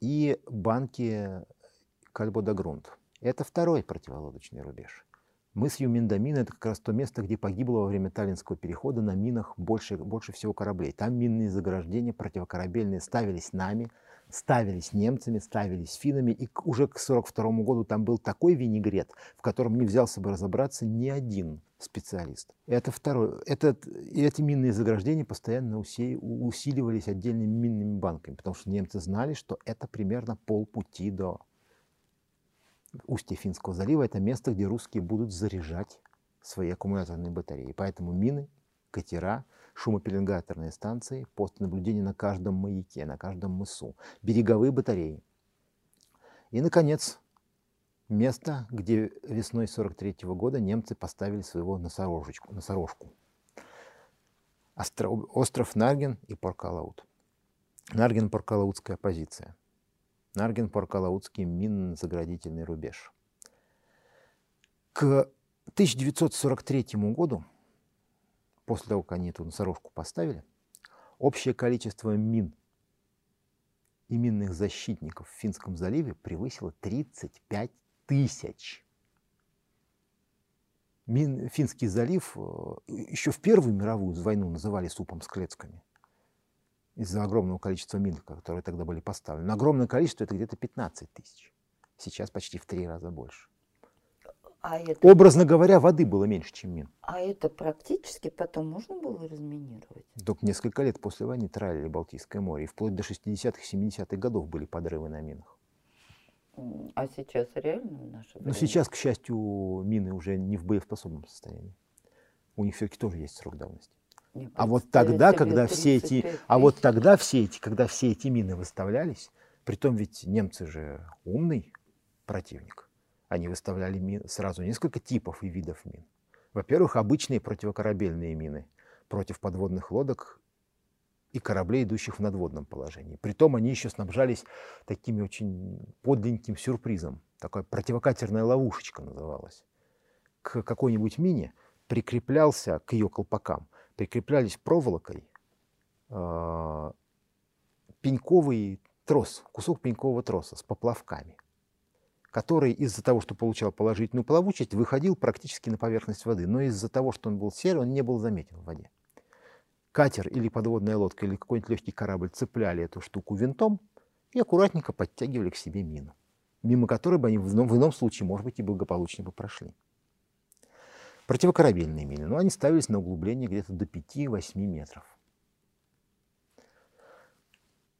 и банки Кальбодогрунт. Это второй противолодочный рубеж. Мыс Юминдамина – это как раз то место, где погибло во время Таллинского перехода на минах больше, больше всего кораблей. Там минные заграждения противокорабельные ставились нами – ставились немцами, ставились финнами, и уже к 1942 году там был такой винегрет, в котором не взялся бы разобраться ни один специалист. Это второе. Это, эти минные заграждения постоянно усиливались отдельными минными банками, потому что немцы знали, что это примерно полпути до устья Финского залива. Это место, где русские будут заряжать свои аккумуляторные батареи. Поэтому мины, катера, шумопеленгаторные станции, пост наблюдения на каждом маяке, на каждом мысу, береговые батареи. И, наконец, место, где весной 43 -го года немцы поставили своего носорожечку, носорожку. Остров Нарген и Поркалаут. Нарген-Поркалаутская позиция. Нарген-Поркалаутский минно-заградительный рубеж. К 1943 году после того, как они эту носорожку поставили, общее количество мин и минных защитников в Финском заливе превысило 35 тысяч. Мин, Финский залив э, еще в Первую мировую войну называли супом с клетками из-за огромного количества мин, которые тогда были поставлены. Но огромное количество это где-то 15 тысяч. Сейчас почти в три раза больше. А это... Образно говоря, воды было меньше, чем мин. А это практически потом можно было разминировать? Только несколько лет после войны тралили Балтийское море. И вплоть до 60-х, 70-х годов были подрывы на минах. А сейчас реально в наше время? Ну, сейчас, к счастью, мины уже не в боеспособном состоянии. У них все-таки тоже есть срок давности. А вот тогда, когда все эти, а вот тогда все эти, когда все эти мины выставлялись, притом ведь немцы же умный противник, они выставляли мин, сразу несколько типов и видов мин. Во-первых, обычные противокорабельные мины против подводных лодок и кораблей, идущих в надводном положении. Притом они еще снабжались такими очень подленьким сюрпризом. Такая противокатерная ловушечка называлась. К какой-нибудь мине прикреплялся, к ее колпакам, прикреплялись проволокой э, пеньковый трос, кусок пенькового троса с поплавками который из-за того, что получал положительную плавучесть, выходил практически на поверхность воды. Но из-за того, что он был серый, он не был заметен в воде. Катер или подводная лодка или какой-нибудь легкий корабль цепляли эту штуку винтом и аккуратненько подтягивали к себе мину, мимо которой бы они в ином, в ином случае, может быть, и благополучнее бы прошли. Противокорабельные мины, но они ставились на углубление где-то до 5-8 метров.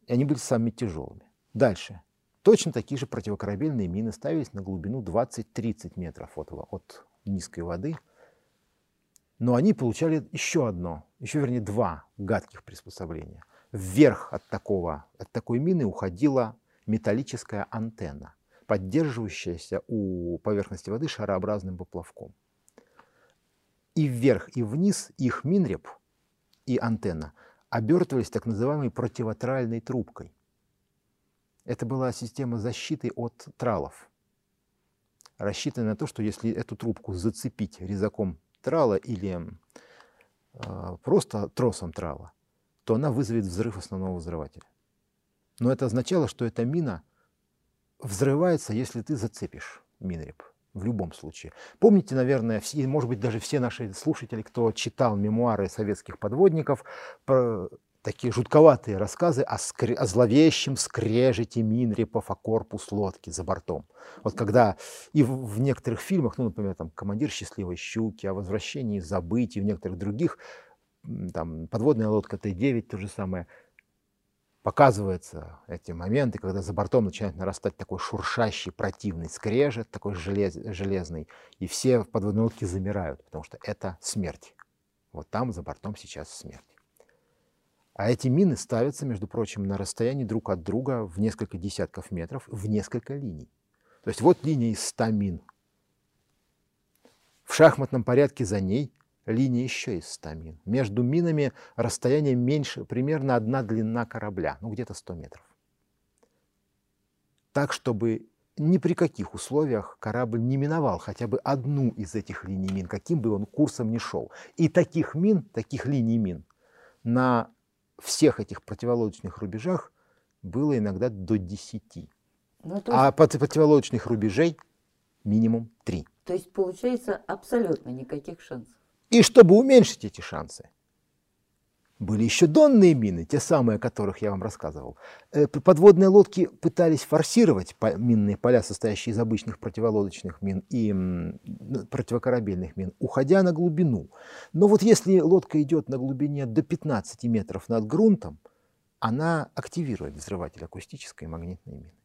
И они были самыми тяжелыми. Дальше. Точно такие же противокорабельные мины ставились на глубину 20-30 метров от, от низкой воды. Но они получали еще одно, еще вернее два гадких приспособления. Вверх от, такого, от такой мины уходила металлическая антенна, поддерживающаяся у поверхности воды шарообразным поплавком. И вверх, и вниз их минреп и антенна обертывались так называемой противотральной трубкой. Это была система защиты от тралов, рассчитанная на то, что если эту трубку зацепить резаком трала или э, просто тросом трала, то она вызовет взрыв основного взрывателя. Но это означало, что эта мина взрывается, если ты зацепишь минреп в любом случае. Помните, наверное, все, может быть, даже все наши слушатели, кто читал мемуары советских подводников, про такие жутковатые рассказы о, скре... о зловещем скрежете минрепов о корпус лодки за бортом. Вот когда и в, в некоторых фильмах, ну, например, там «Командир счастливой щуки», о возвращении забытий, в некоторых других, там «Подводная лодка Т-9», то же самое, показываются эти моменты, когда за бортом начинает нарастать такой шуршащий, противный скрежет, такой желез, железный, и все в подводной лодке замирают, потому что это смерть. Вот там за бортом сейчас смерть. А эти мины ставятся, между прочим, на расстоянии друг от друга в несколько десятков метров, в несколько линий. То есть вот линия из 100 мин. В шахматном порядке за ней линия еще из 100 мин. Между минами расстояние меньше, примерно одна длина корабля, ну где-то 100 метров. Так, чтобы ни при каких условиях корабль не миновал хотя бы одну из этих линий мин, каким бы он курсом ни шел. И таких мин, таких линий мин на всех этих противолодочных рубежах было иногда до 10. Ну, есть... А противолодочных рубежей минимум 3. То есть получается абсолютно никаких шансов. И чтобы уменьшить эти шансы, были еще донные мины, те самые, о которых я вам рассказывал. Э, подводные лодки пытались форсировать минные поля, состоящие из обычных противолодочных мин и противокорабельных мин, уходя на глубину. Но вот если лодка идет на глубине до 15 метров над грунтом, она активирует взрыватель акустической и магнитной мины.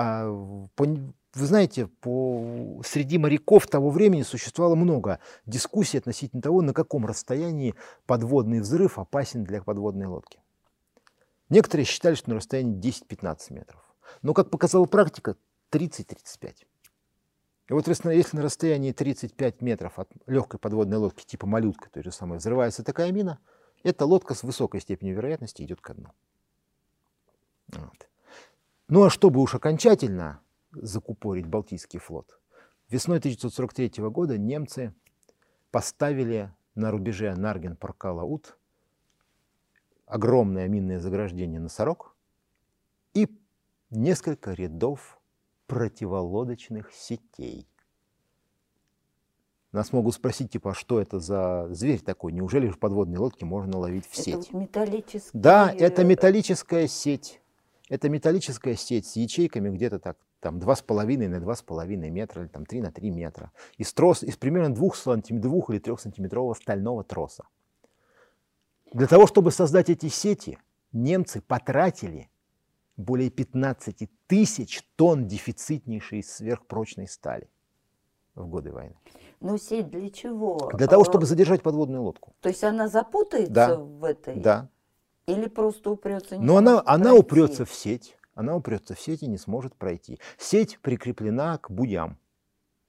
А вы знаете, по... среди моряков того времени существовало много дискуссий относительно того, на каком расстоянии подводный взрыв опасен для подводной лодки. Некоторые считали, что на расстоянии 10-15 метров. Но, как показала практика, 30-35. И вот если на расстоянии 35 метров от легкой подводной лодки типа малютка, той же самой, взрывается такая мина, эта лодка с высокой степенью вероятности идет ко дну. Вот. Ну а чтобы уж окончательно закупорить Балтийский флот. Весной 1943 года немцы поставили на рубеже Нарген-Паркала-Ут огромное минное заграждение «Носорог» и несколько рядов противолодочных сетей. Нас могут спросить, типа, а что это за зверь такой? Неужели в подводной лодке можно ловить в сеть? Это металлическая... Да, это металлическая сеть. Это металлическая сеть с ячейками где-то так там 2,5 на 2,5 метра, или там 3 на 3 метра, из, трос, из примерно 2, сантим, 2 или 3 сантиметрового стального троса. Для того, чтобы создать эти сети, немцы потратили более 15 тысяч тонн дефицитнейшей сверхпрочной стали в годы войны. Но сеть для чего? Для того, чтобы задержать подводную лодку. То есть она запутается да. в этой? Да. Или просто упрется? Но она, она упрется в сеть она упрется в сеть и не сможет пройти. Сеть прикреплена к буям.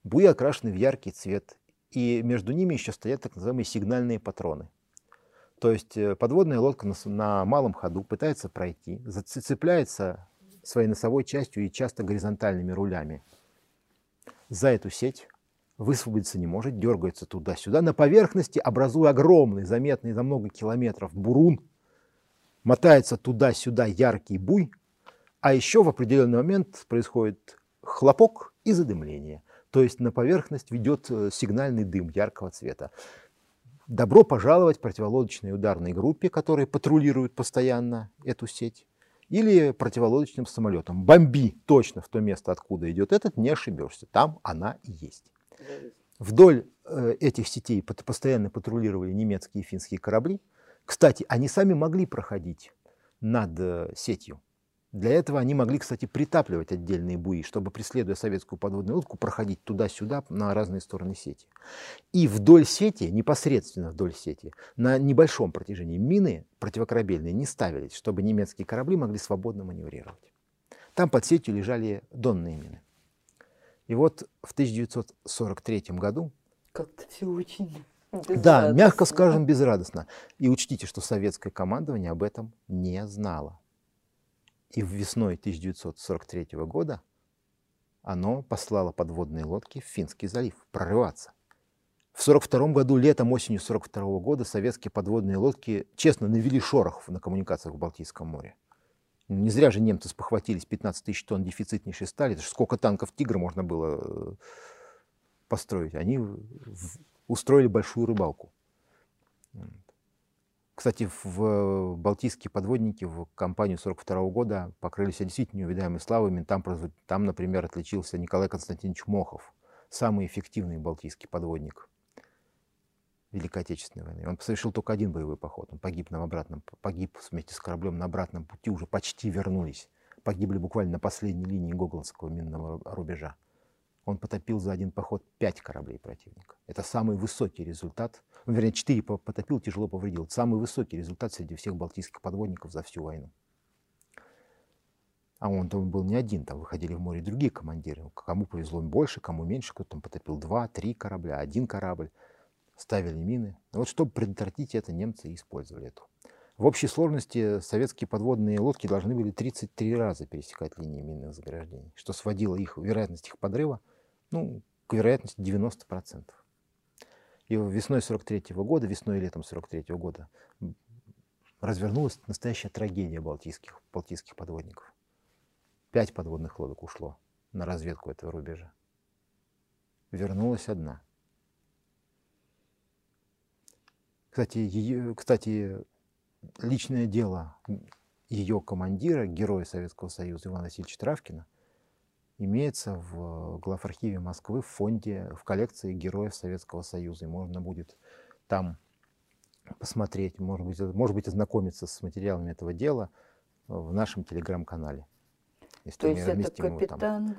Буи окрашены в яркий цвет, и между ними еще стоят так называемые сигнальные патроны. То есть э, подводная лодка на, на малом ходу пытается пройти, зацепляется своей носовой частью и часто горизонтальными рулями за эту сеть, высвободиться не может, дергается туда-сюда. На поверхности, образуя огромный, заметный за много километров бурун, мотается туда-сюда яркий буй, а еще в определенный момент происходит хлопок и задымление. То есть на поверхность ведет э, сигнальный дым яркого цвета. Добро пожаловать противолодочной ударной группе, которые патрулируют постоянно эту сеть, или противолодочным самолетом. Бомби точно в то место, откуда идет этот, не ошибешься. Там она и есть. Вдоль э, этих сетей постоянно патрулировали немецкие и финские корабли. Кстати, они сами могли проходить над э, сетью Для этого они могли, кстати, притапливать отдельные буи, чтобы, преследуя советскую подводную лодку, проходить туда-сюда на разные стороны сети. И вдоль сети, непосредственно вдоль сети, на небольшом протяжении мины противокорабельные не ставились, чтобы немецкие корабли могли свободно маневрировать. Там под сетью лежали донные мины. И вот в 1943 году... Как-то все очень Да, мягко скажем, безрадостно. И учтите, что советское командование об этом не знало. И весной 1943 года оно послало подводные лодки в Финский залив прорываться. В 1942 году, летом, осенью 1942 года советские подводные лодки честно навели шорох на коммуникациях в Балтийском море. Не зря же немцы спохватились 15 тысяч тонн дефицитнейшей стали. Это сколько танков «Тигр» можно было э, построить. Они устроили большую рыбалку. Кстати, в балтийские подводники в кампанию 42 года покрылись действительно неувидаемой славами. Там, там, например, отличился Николай Константинович Мохов, самый эффективный балтийский подводник Великой Отечественной войны. Он совершил только один боевой поход. Он погиб на обратном, погиб вместе с кораблем на обратном пути, уже почти вернулись. Погибли буквально на последней линии Гоголнского минного рубежа. Он потопил за один поход пять кораблей противника. Это самый высокий результат ну, вернее, четыре потопил, тяжело повредил. Самый высокий результат среди всех балтийских подводников за всю войну. А он там был не один, там выходили в море другие командиры. Кому повезло больше, кому меньше, кто там потопил два, три корабля, один корабль, ставили мины. Вот чтобы предотвратить это, немцы использовали эту. В общей сложности советские подводные лодки должны были 33 раза пересекать линии минных заграждений, что сводило их вероятность их подрыва ну, к вероятности 90%. И весной 43 -го года, весной и летом 43 -го года развернулась настоящая трагедия балтийских, балтийских подводников. Пять подводных лодок ушло на разведку этого рубежа. Вернулась одна. Кстати, ее, кстати, личное дело ее командира, героя Советского Союза Ивана Васильевича Травкина – имеется в главархиве Москвы в фонде, в коллекции Героев Советского Союза. И можно будет там посмотреть, может быть, может быть ознакомиться с материалами этого дела в нашем телеграм-канале. То есть это капитан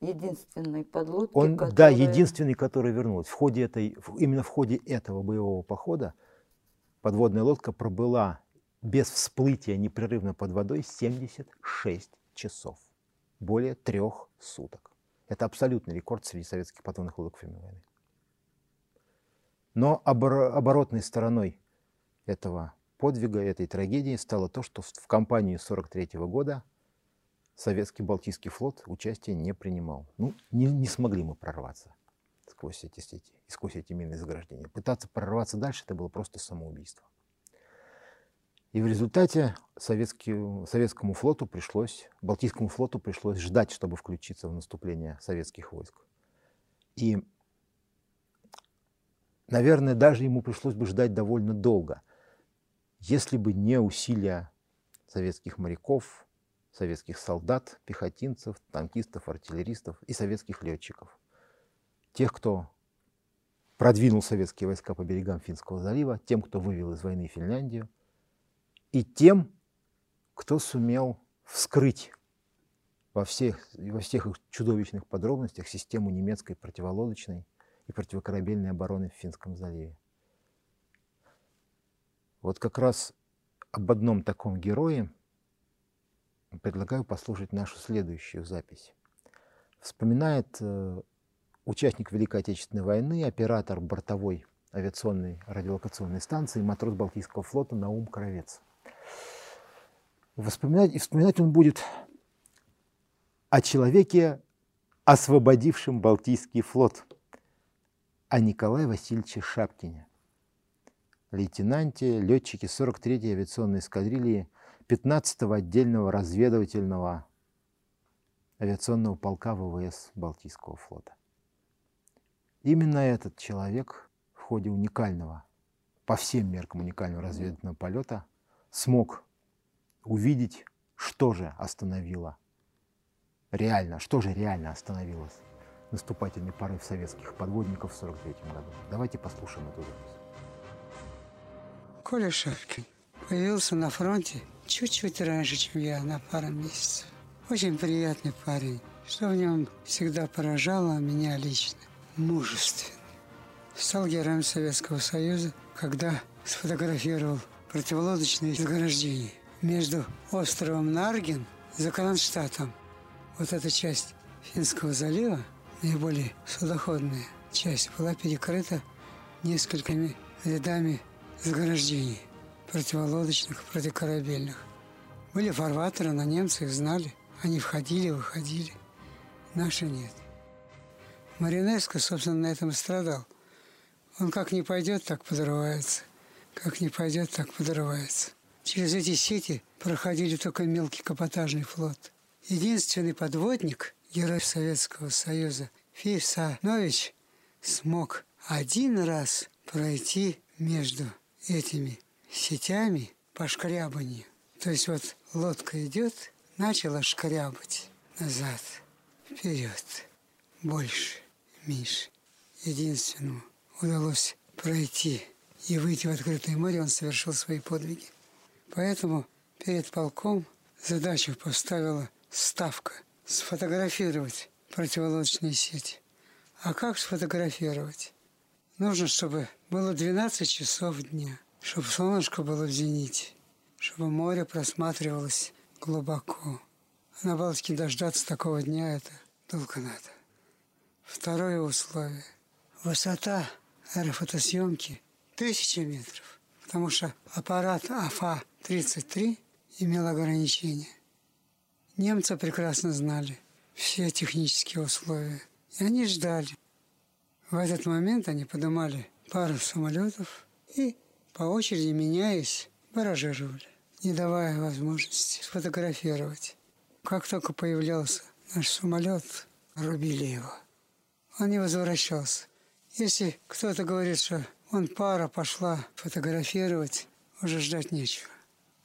единственной подлодки, Он, которая... Да, единственный, который вернулся. В ходе этой, именно в ходе этого боевого похода подводная лодка пробыла без всплытия непрерывно под водой 76 часов более трех суток. Это абсолютный рекорд среди советских подводных лодок время войны. Но обор- оборотной стороной этого подвига, этой трагедии стало то, что в, кампании 43 года советский Балтийский флот участия не принимал. Ну, не, не смогли мы прорваться сквозь эти сети, сквозь эти минные заграждения. Пытаться прорваться дальше, это было просто самоубийство. И в результате советскому флоту пришлось, Балтийскому флоту пришлось ждать, чтобы включиться в наступление советских войск. И, наверное, даже ему пришлось бы ждать довольно долго, если бы не усилия советских моряков, советских солдат, пехотинцев, танкистов, артиллеристов и советских летчиков. Тех, кто продвинул советские войска по берегам Финского залива, тем, кто вывел из войны Финляндию – и тем, кто сумел вскрыть во всех, во всех их чудовищных подробностях систему немецкой противолодочной и противокорабельной обороны в Финском заливе. Вот как раз об одном таком герое предлагаю послушать нашу следующую запись. Вспоминает э, участник Великой Отечественной войны, оператор бортовой авиационной радиолокационной станции, матрос Балтийского флота Наум Кровец. Воспоминать, и вспоминать он будет о человеке, освободившем Балтийский флот, о Николае Васильевиче Шапкине, лейтенанте, летчике 43-й авиационной эскадрильи 15-го отдельного разведывательного авиационного полка ВВС Балтийского флота. Именно этот человек в ходе уникального, по всем меркам уникального разведывательного полета смог увидеть, что же остановило реально, что же реально остановилось наступательный порыв советских подводников в 43 году. Давайте послушаем эту запись. Коля Шапкин появился на фронте чуть-чуть раньше, чем я, на пару месяцев. Очень приятный парень. Что в нем всегда поражало меня лично? Мужественный. Стал героем Советского Союза, когда сфотографировал противолодочные заграждения между островом Нарген и Кронштадтом. Вот эта часть Финского залива, наиболее судоходная часть, была перекрыта несколькими рядами заграждений противолодочных, противокорабельных. Были фарватеры, но немцы их знали. Они входили, выходили. Наши нет. Маринеско, собственно, на этом и страдал. Он как не пойдет, так подрывается. Как не пойдет, так подрывается. Через эти сети проходили только мелкий капотажный флот. Единственный подводник, герой Советского Союза, Фисанович, смог один раз пройти между этими сетями по шкрябанию. То есть вот лодка идет, начала шкрябать назад, вперед, больше, меньше. Единственному удалось пройти и выйти в открытое море, он совершил свои подвиги. Поэтому перед полком задачу поставила ставка – сфотографировать противолодочные сети. А как сфотографировать? Нужно, чтобы было 12 часов дня, чтобы солнышко было в зените, чтобы море просматривалось глубоко. А на Балтике дождаться такого дня – это долго надо. Второе условие – высота аэрофотосъемки – тысяча метров, потому что аппарат АФА-33 имел ограничения. Немцы прекрасно знали все технические условия, и они ждали. В этот момент они поднимали пару самолетов и по очереди, меняясь, баражировали, не давая возможности сфотографировать. Как только появлялся наш самолет, рубили его. Он не возвращался. Если кто-то говорит, что он пара пошла фотографировать, уже ждать нечего.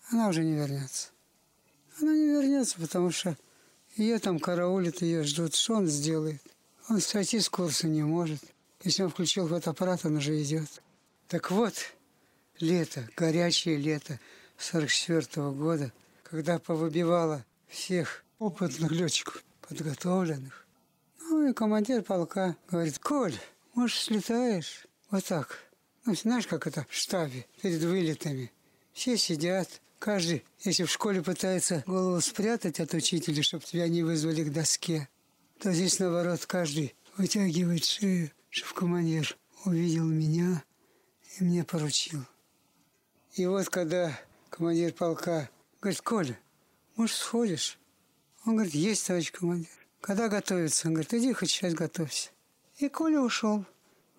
Она уже не вернется. Она не вернется, потому что ее там караулят, ее ждут. Что он сделает? Он сойти с курса не может. Если он включил фотоаппарат, он уже идет. Так вот, лето, горячее лето 44 -го года, когда повыбивало всех опытных летчиков, подготовленных. Ну и командир полка говорит, Коль, может, слетаешь? Вот так. Ну, знаешь, как это в штабе, перед вылетами. Все сидят, каждый, если в школе пытается голову спрятать от учителя, чтобы тебя не вызвали к доске, то здесь, наоборот, каждый вытягивает шею, чтобы командир увидел меня и мне поручил. И вот когда командир полка говорит, Коля, может, сходишь? Он говорит, есть, товарищ командир. Когда готовится? Он говорит, иди хоть сейчас готовься. И Коля ушел.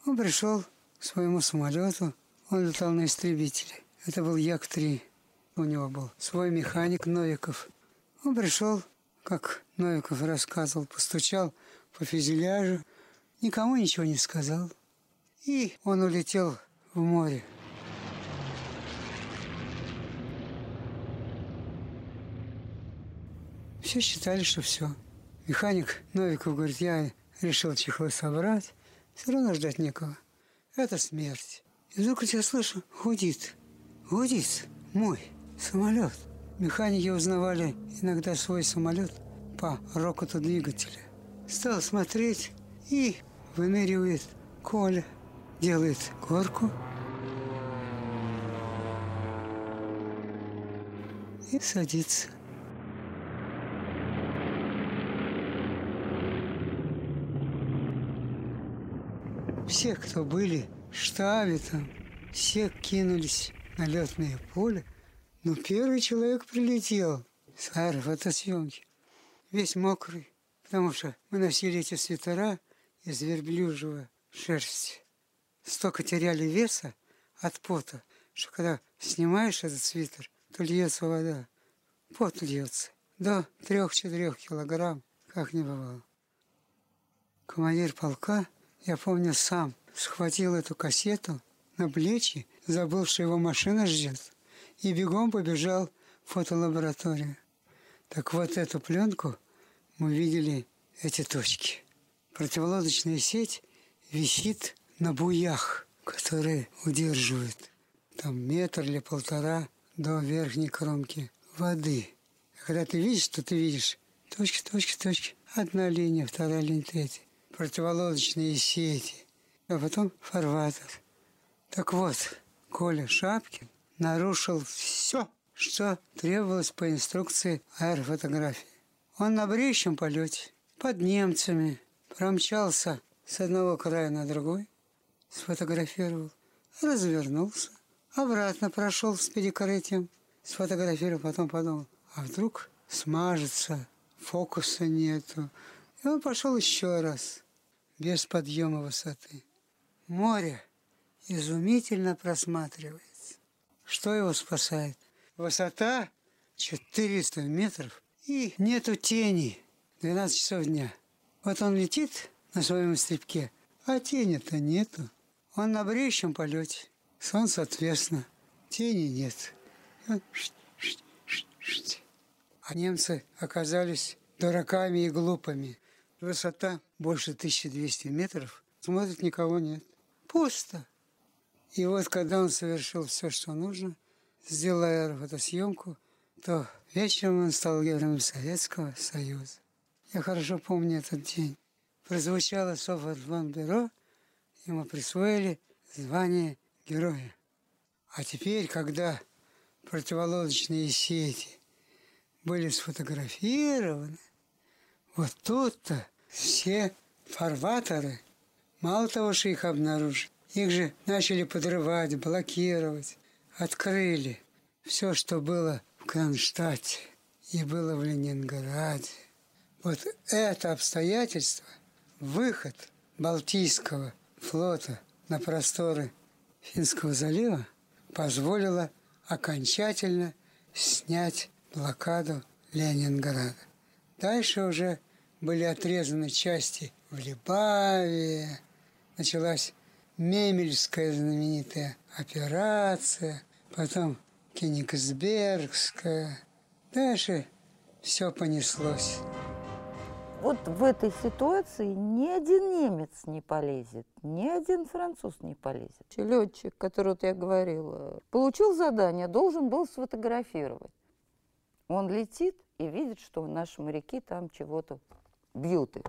Он пришел своему самолету. Он летал на истребителе. Это был Як-3. У него был свой механик Новиков. Он пришел, как Новиков рассказывал, постучал по фюзеляжу, никому ничего не сказал. И он улетел в море. Все считали, что все. Механик Новиков говорит, я решил чехлы собрать, все равно ждать некого. Это смерть. И вдруг я слышу, гудит, гудит мой самолет. Механики узнавали иногда свой самолет по рокоту двигателя. Стал смотреть и выныривает Коля, делает горку и садится. Все, кто были в штабе там, все кинулись на летное поле. Но первый человек прилетел с аэрофотосъемки, весь мокрый, потому что мы носили эти свитера из верблюжьего шерсти. Столько теряли веса от пота, что когда снимаешь этот свитер, то льется вода. Пот льется. До трех-четырех килограмм, как не бывало. Командир полка я помню, сам схватил эту кассету на плечи, забыл, что его машина ждет, и бегом побежал в фотолабораторию. Так вот эту пленку мы видели эти точки. Противолодочная сеть висит на буях, которые удерживают там метр или полтора до верхней кромки воды. Когда ты видишь, что ты видишь точки, точки, точки. Одна линия, вторая линия, третья. Противолодочные сети. А потом фарватер. Так вот, Коля Шапкин нарушил все, что требовалось по инструкции аэрофотографии. Он на бреющем полете под немцами промчался с одного края на другой, сфотографировал, развернулся, обратно прошел с перекрытием, сфотографировал, потом подумал, а вдруг смажется, фокуса нету. И он пошел еще раз, без подъема высоты. Море изумительно просматривается. Что его спасает? Высота 400 метров и нету тени. 12 часов дня. Вот он летит на своем стрибке, а тени-то нету. Он на бреющем полете. Солнце ответственно. Тени нет. А немцы оказались дураками и глупыми. Высота больше 1200 метров. Смотрит, никого нет. Пусто. И вот когда он совершил все, что нужно, сделал аэрофотосъемку, то вечером он стал героем Советского Союза. Я хорошо помню этот день. Прозвучало Софордбанбюро, ему присвоили звание героя. А теперь, когда противолодочные сети были сфотографированы, вот тут-то все фарватеры, мало того, что их обнаружили, их же начали подрывать, блокировать, открыли все, что было в Кронштадте и было в Ленинграде. Вот это обстоятельство, выход Балтийского флота на просторы Финского залива позволило окончательно снять блокаду Ленинграда. Дальше уже были отрезаны части в Либаве, началась Мемельская знаменитая операция, потом Кенигсбергская. Дальше все понеслось. Вот в этой ситуации ни один немец не полезет, ни один француз не полезет. Летчик, который вот я говорила, получил задание, должен был сфотографировать. Он летит и видит, что наши моряки там чего-то бьют их.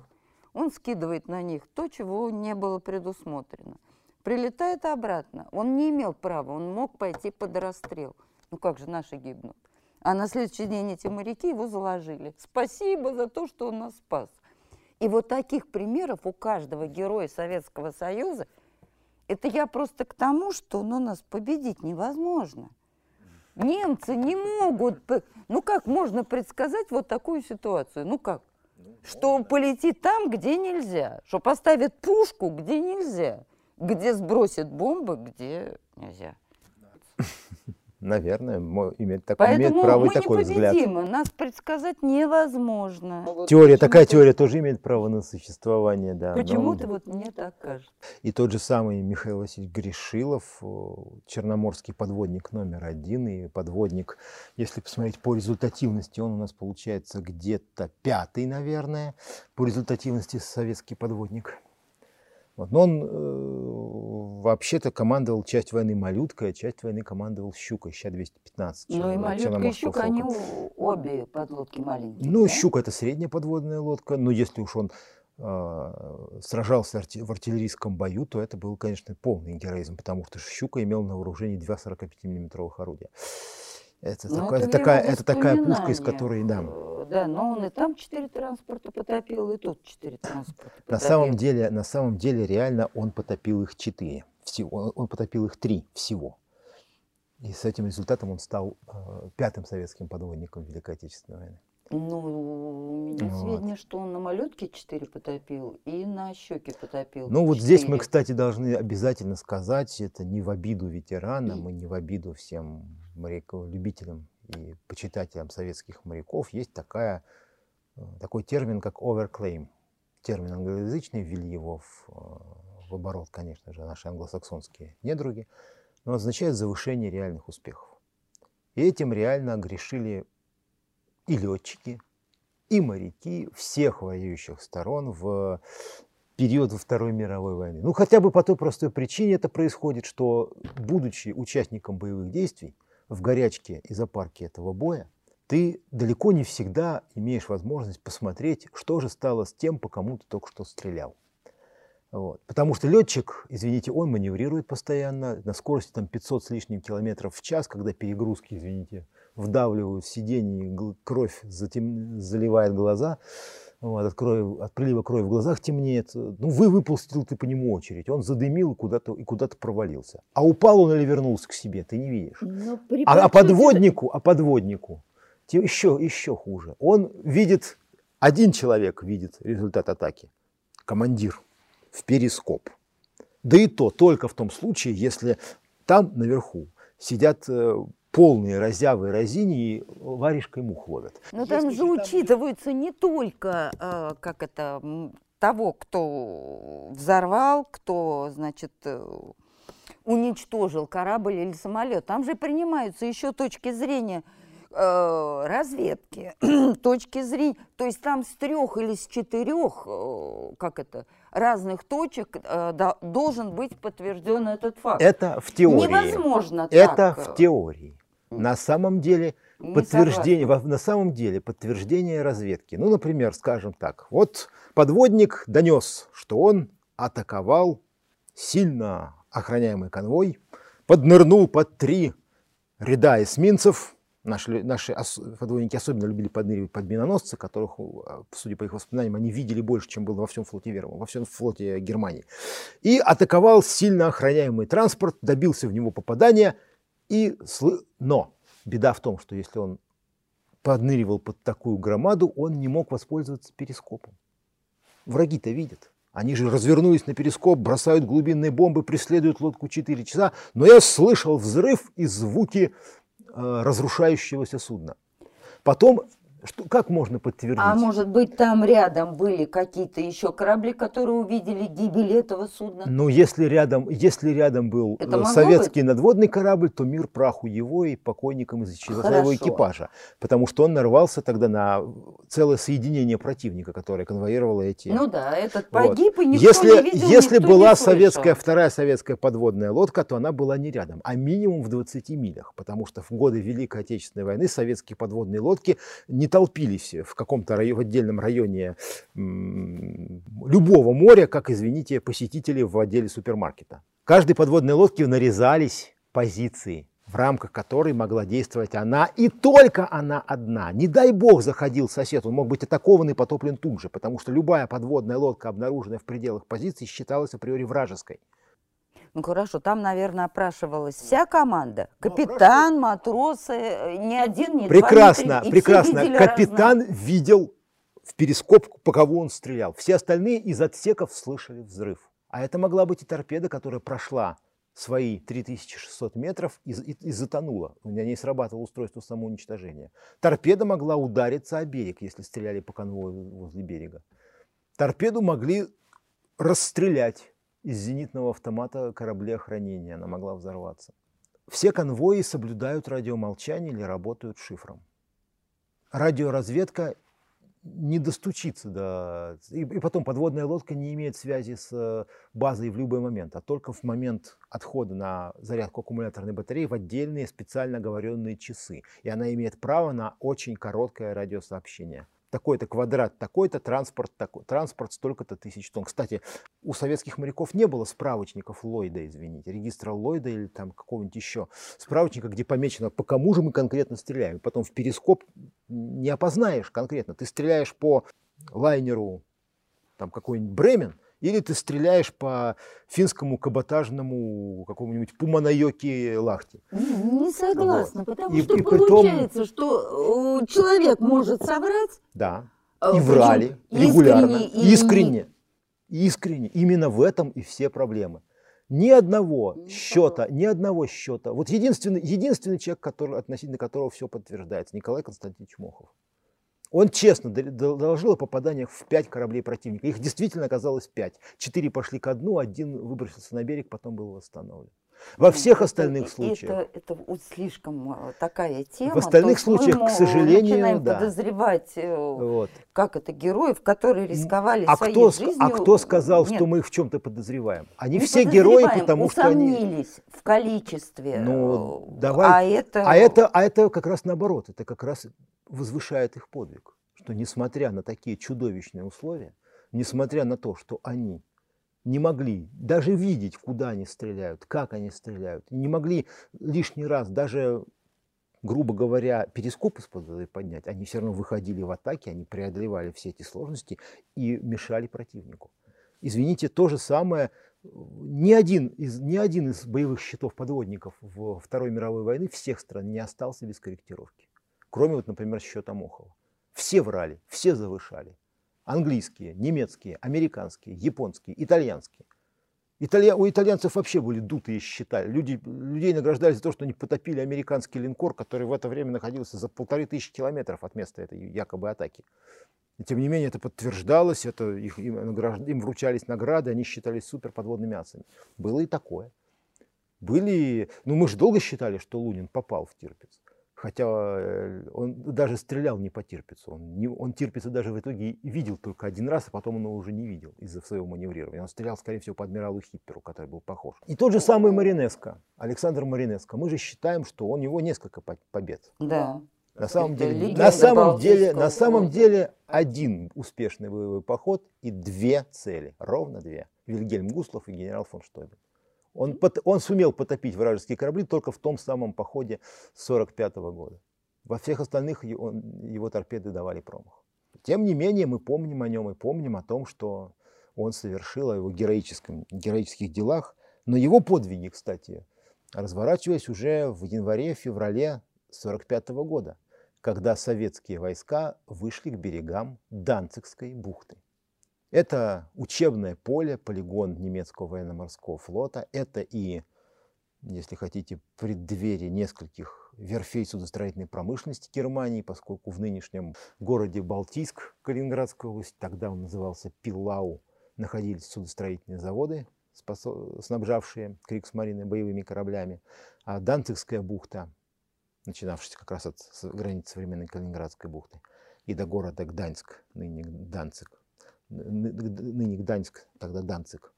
Он скидывает на них то, чего не было предусмотрено. Прилетает обратно. Он не имел права, он мог пойти под расстрел. Ну как же наши гибнут? А на следующий день эти моряки его заложили. Спасибо за то, что он нас спас. И вот таких примеров у каждого героя Советского Союза, это я просто к тому, что ну, нас победить невозможно. Немцы не могут, ну как можно предсказать вот такую ситуацию? Ну как? Что он полетит там, где нельзя, что поставит пушку, где нельзя, где сбросит бомбы, где нельзя. Наверное, имеет, так, имеет право и такой взгляд. Нас предсказать невозможно. Теория, такая теория тоже имеет право на существование, да. Почему-то но... вот мне так кажется. И тот же самый Михаил Васильевич Гришилов, черноморский подводник номер один и подводник, если посмотреть по результативности, он у нас получается где-то пятый, наверное, по результативности советский подводник. Вот. Но он э, вообще-то командовал часть войны малюткой, а часть войны командовал щукой, ща 215. Ну и малютка и щука, они обе подлодки маленькие. Ну, да? щука это средняя подводная лодка, но если уж он э, сражался в артиллерийском бою, то это был, конечно, полный героизм, потому что щука имел на вооружении два 45-миллиметровых орудия. Это, ну, такая, это, такая, это такая пушка, из которой, да. Да, но он и там четыре транспорта потопил, и тут четыре транспорта потопил. На самом деле, на самом деле, реально он потопил их четыре. Всего, он потопил их три всего. И с этим результатом он стал э, пятым советским подводником Великой Отечественной войны. Ну, у меня вот. сведения, что он на малютке 4 потопил и на щеке потопил. Ну, 4. вот здесь мы, кстати, должны обязательно сказать, это не в обиду ветеранам и не в обиду всем моряков, любителям и почитателям советских моряков. Есть такая, э, такой термин, как overclaim. Термин англоязычный, ввели его в, э, в оборот, конечно же, наши англосаксонские недруги, но означает завышение реальных успехов. И этим реально грешили и летчики, и моряки всех воюющих сторон в период Второй мировой войны. Ну, хотя бы по той простой причине это происходит, что, будучи участником боевых действий, в горячке и запарке этого боя, ты далеко не всегда имеешь возможность посмотреть, что же стало с тем, по кому ты только что стрелял. Вот. Потому что летчик, извините, он маневрирует постоянно на скорости там, 500 с лишним километров в час, когда перегрузки, извините, вдавливают в сиденье, кровь затем... заливает глаза, вот, от, крови, от прилива крови в глазах темнеет. Ну, вы выпустил ты по нему очередь, он задымил куда-то, и куда-то провалился. А упал он или вернулся к себе, ты не видишь. Но А, а подводнику, а подводнику еще, еще хуже. Он видит, один человек видит результат атаки, командир в перископ. Да и то только в том случае, если там наверху сидят э, полные разявы разини и варежкой мух ловят. Но там же учитываются не только, э, как это, того, кто взорвал, кто, значит, э, уничтожил корабль или самолет. Там же принимаются еще точки зрения э, разведки, точки зрения, то есть там с трех или с четырех, э, как это, разных точек э, да, должен быть подтвержден этот факт. Это в теории. Невозможно Это так. в теории. На самом деле Не подтверждение, согласна. на самом деле подтверждение разведки. Ну, например, скажем так, вот подводник донес, что он атаковал сильно охраняемый конвой, поднырнул под три ряда эсминцев. Наши, наши подводники особенно любили подныривать под миноносцы, которых, э, судя по их воспоминаниям, они видели больше, чем было во всем флоте Верму, во всем флоте Германии. И атаковал сильно охраняемый транспорт, добился в него попадания. И Но беда в том, что если он подныривал под такую громаду, он не мог воспользоваться перископом. Враги-то видят. Они же развернулись на перископ, бросают глубинные бомбы, преследуют лодку 4 часа. Но я слышал взрыв и звуки разрушающегося судна. Потом, что, как можно подтвердить? А может быть, там рядом были какие-то еще корабли, которые увидели гибель этого судна? Ну, если рядом, если рядом был э, советский надводный корабль, то мир праху его и покойникам из его экипажа. Потому что он нарвался тогда на целое соединение противника, которое конвоировало эти... Ну да, этот Вот. погиб, и никто если, не видел, если никто была не советская, вторая советская подводная лодка, то она была не рядом, а минимум в 20 милях, потому что в годы Великой Отечественной войны советские подводные лодки не толпились в каком-то районе, в отдельном районе любого моря, как, извините, посетители в отделе супермаркета. Каждой подводной лодке нарезались позиции, в рамках которой могла действовать она, и только она одна. Не дай бог заходил сосед, он мог быть атакован и потоплен тут же, потому что любая подводная лодка, обнаруженная в пределах позиции, считалась априори вражеской. Ну хорошо, там, наверное, опрашивалась вся команда. Капитан, матросы, э, ни один, ни Прекрасно, два, ни три. И прекрасно. Капитан разное. видел в перископ, по кого он стрелял. Все остальные из отсеков слышали взрыв. А это могла быть и торпеда, которая прошла свои 3600 метров и, и- и затонула. У меня не срабатывало устройство самоуничтожения. Торпеда могла удариться о берег, если стреляли по конвою возле берега. Торпеду могли расстрелять из зенитного автомата корабли охранения. Она могла взорваться. Все конвои соблюдают радиомолчание или работают шифром. Радиоразведка не достучится до... И, и потом подводная лодка не имеет связи с э, базой в любой момент, а только в момент отхода на зарядку аккумуляторной батареи в отдельные специально оговоренные часы. И она имеет право на очень короткое радиосообщение. Такой-то квадрат, такой-то транспорт, такой, транспорт столько-то тысяч тонн. Кстати, у советских моряков не было справочников Ллойда, извините, регистра Ллойда или там какого-нибудь еще справочника, где помечено, по кому же мы конкретно стреляем. Потом в перископ не опознаешь конкретно. Ты стреляешь по лайнеру, там какой-нибудь Бремен, или ты стреляешь по финскому каботажному какому-нибудь Пуманайоки Лахте. Не согласна, потому И- что и притом- получается, что э, человек может соврать. Да. э, И причем врали регулярно. искренне и- Искренне. Искренне. Именно в этом и все проблемы. Ни одного счета, ни одного счета. Вот единственный, единственный человек, который, относительно которого все подтверждается, Николай Константинович Мохов. Он честно дол- дол- доложил о попаданиях в пять кораблей противника. Их действительно оказалось пять. Четыре пошли ко дну, один выбросился на берег, потом был восстановлен. Во всех Это- остальных случаях. Это, это вот слишком э, такая тема. В остальных случаях, к сожалению, начинаем да. подозревать, э, Вот. как это, героев, которые рисковали А своей кто, жизнью. а кто сказал, Нет, что мы их в чем-то подозреваем? Они не все герои, потому что они... в количестве. Ну, э, давай. А это... А это, а это как раз наоборот. Это как раз возвышает их подвиг, что несмотря на такие чудовищные условия, несмотря на то, что они не могли даже видеть, куда они стреляют, как они стреляют, не могли лишний раз даже, грубо говоря, перископ из-под воды поднять, они все равно выходили в атаке, они преодолевали все эти сложности и мешали противнику. Извините, то же самое, ни один из, ни один из боевых щитов подводников в Второй мировой войны всех стран не остался без корректировки. Кроме, вот, например, счета Мохова. Все врали, все завышали английские, немецкие, американские, японские, итальянские. Италья... У итальянцев вообще были дутые счета. Люди... Людей награждали за то, что они потопили американский линкор, который в это время находился за полторы тысячи километров от места этой якобы атаки. И тем не менее это подтверждалось, это их, им, награжд... им вручались награды, они считались суперподводными асами. Было и такое. Были, ну мы же долго считали, что Лунин попал в Тирпиц. Хотя э, он даже стрелял не по Тирпицу. Он, не, он Тирпица даже в итоге видел только один раз, а потом он его уже не видел из-за своего маневрирования. Он стрелял, скорее всего, по адмиралу Хипперу, который был похож. И тот же самый Маринеско, Александр Маринеско. Мы же считаем, что у него несколько побед. Да. На самом, деле, на, самом деле, на самом деле один успешный боевой поход и две цели, ровно две. Вильгельм Гуслов и генерал фон Штойбен. Он, он сумел потопить вражеские корабли только в том самом походе 1945 года. Во всех остальных его, его торпеды давали промах. Тем не менее, мы помним о нем и помним о том, что он совершил, о его героическом, героических делах. Но его подвиги, кстати, разворачивались уже в январе-феврале 1945 года, когда советские войска вышли к берегам Данцигской бухты. Это учебное поле, полигон немецкого военно-морского флота. Это и, если хотите, преддверие нескольких верфей судостроительной промышленности Германии, поскольку в нынешнем городе Балтийск, Калининградской области, тогда он назывался Пилау, находились судостроительные заводы, снабжавшие Криксмарины боевыми кораблями. А Данцигская бухта, начинавшаяся как раз от границы современной Калининградской бухты, и до города Гданьск, ныне Данциг, ныне Гданьск, тогда Данцик,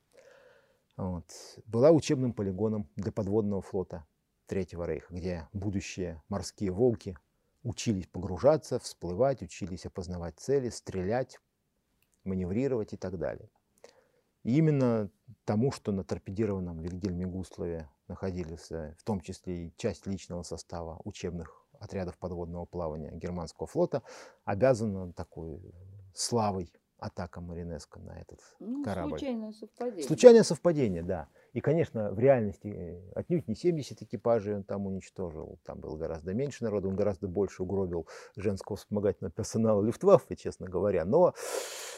вот, была учебным полигоном для подводного флота Третьего Рейха, где будущие морские волки учились погружаться, всплывать, учились опознавать цели, стрелять, маневрировать и так далее. И именно тому, что на торпедированном Вильгельме Гуслове находились в том числе и часть личного состава учебных отрядов подводного плавания германского флота, обязана такой славой атака Маринеско на этот ну, корабль. Случайное совпадение. Случайное совпадение, да. И, конечно, в реальности э, отнюдь не 70 экипажей он там уничтожил. Там было гораздо меньше народу, он гораздо больше угробил женского вспомогательного персонала Люфтваффе, честно говоря. Но,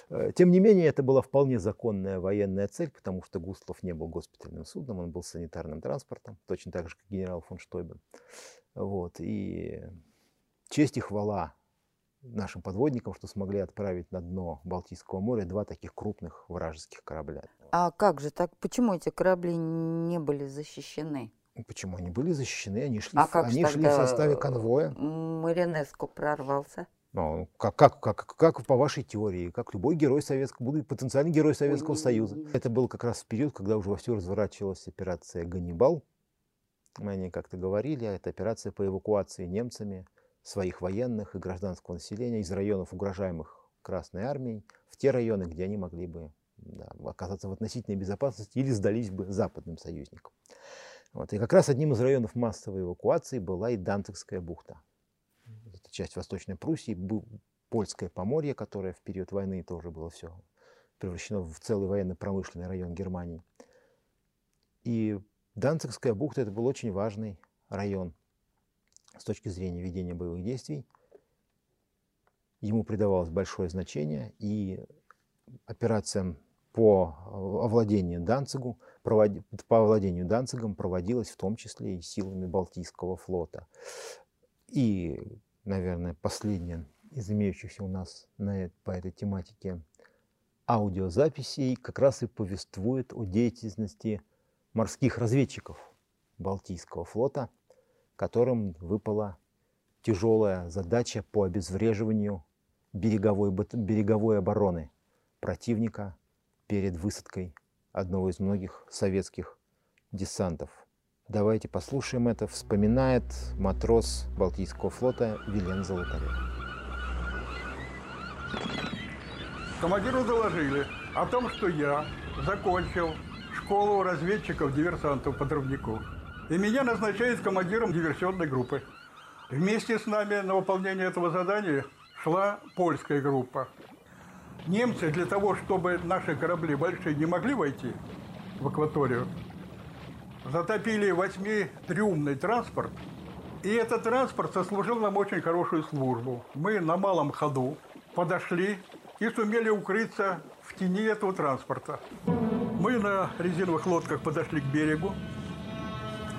э, тем не менее, это была вполне законная военная цель, потому что Густлов не был госпитальным судном, он был санитарным транспортом, точно так же, как генерал фон Штойбен. Вот. И честь и хвала нашим подводникам, что смогли отправить на дно Балтийского моря два таких крупных вражеских корабля. А как же так? Почему эти корабли не были защищены? Почему они были защищены? Они шли, а в, они шли в составе конвоя. Маринеско прорвался. Ну, как, как, как, как по вашей теории, как любой герой Советского, будущий потенциальный герой Советского Ой, Союза. Это был как раз период, когда уже вовсю разворачивалась операция «Ганнибал». Мы о ней как-то говорили, это операция по эвакуации немцами своих военных и гражданского населения из районов, угрожаемых Красной Армией, в те районы, где они могли бы да, оказаться в относительной безопасности или сдались бы западным союзникам. Вот. И как раз одним из районов массовой эвакуации была и Данцигская бухта. Это часть Восточной Пруссии, Польское Поморье, которое в период войны тоже было все превращено в целый военно-промышленный район Германии. И Данцигская бухта это был очень важный район с точки зрения ведения боевых действий. Ему придавалось большое значение, и операциям по овладению Данцигу, провод... по овладению Данцигом проводилась в том числе и силами Балтийского флота. И, наверное, последняя из имеющихся у нас на, по этой тематике аудиозаписей как раз и повествует о деятельности морских разведчиков Балтийского флота – которым выпала тяжелая задача по обезвреживанию береговой, береговой обороны противника перед высадкой одного из многих советских десантов. Давайте послушаем это. Вспоминает матрос Балтийского флота Вилен Золотарев. Командиру доложили о том, что я закончил школу разведчиков-диверсантов-подрывников. И меня назначают командиром диверсионной группы. Вместе с нами на выполнение этого задания шла польская группа. Немцы для того, чтобы наши корабли большие не могли войти в акваторию, затопили восьмитрюмный транспорт, и этот транспорт сослужил нам очень хорошую службу. Мы на малом ходу подошли и сумели укрыться в тени этого транспорта. Мы на резиновых лодках подошли к берегу.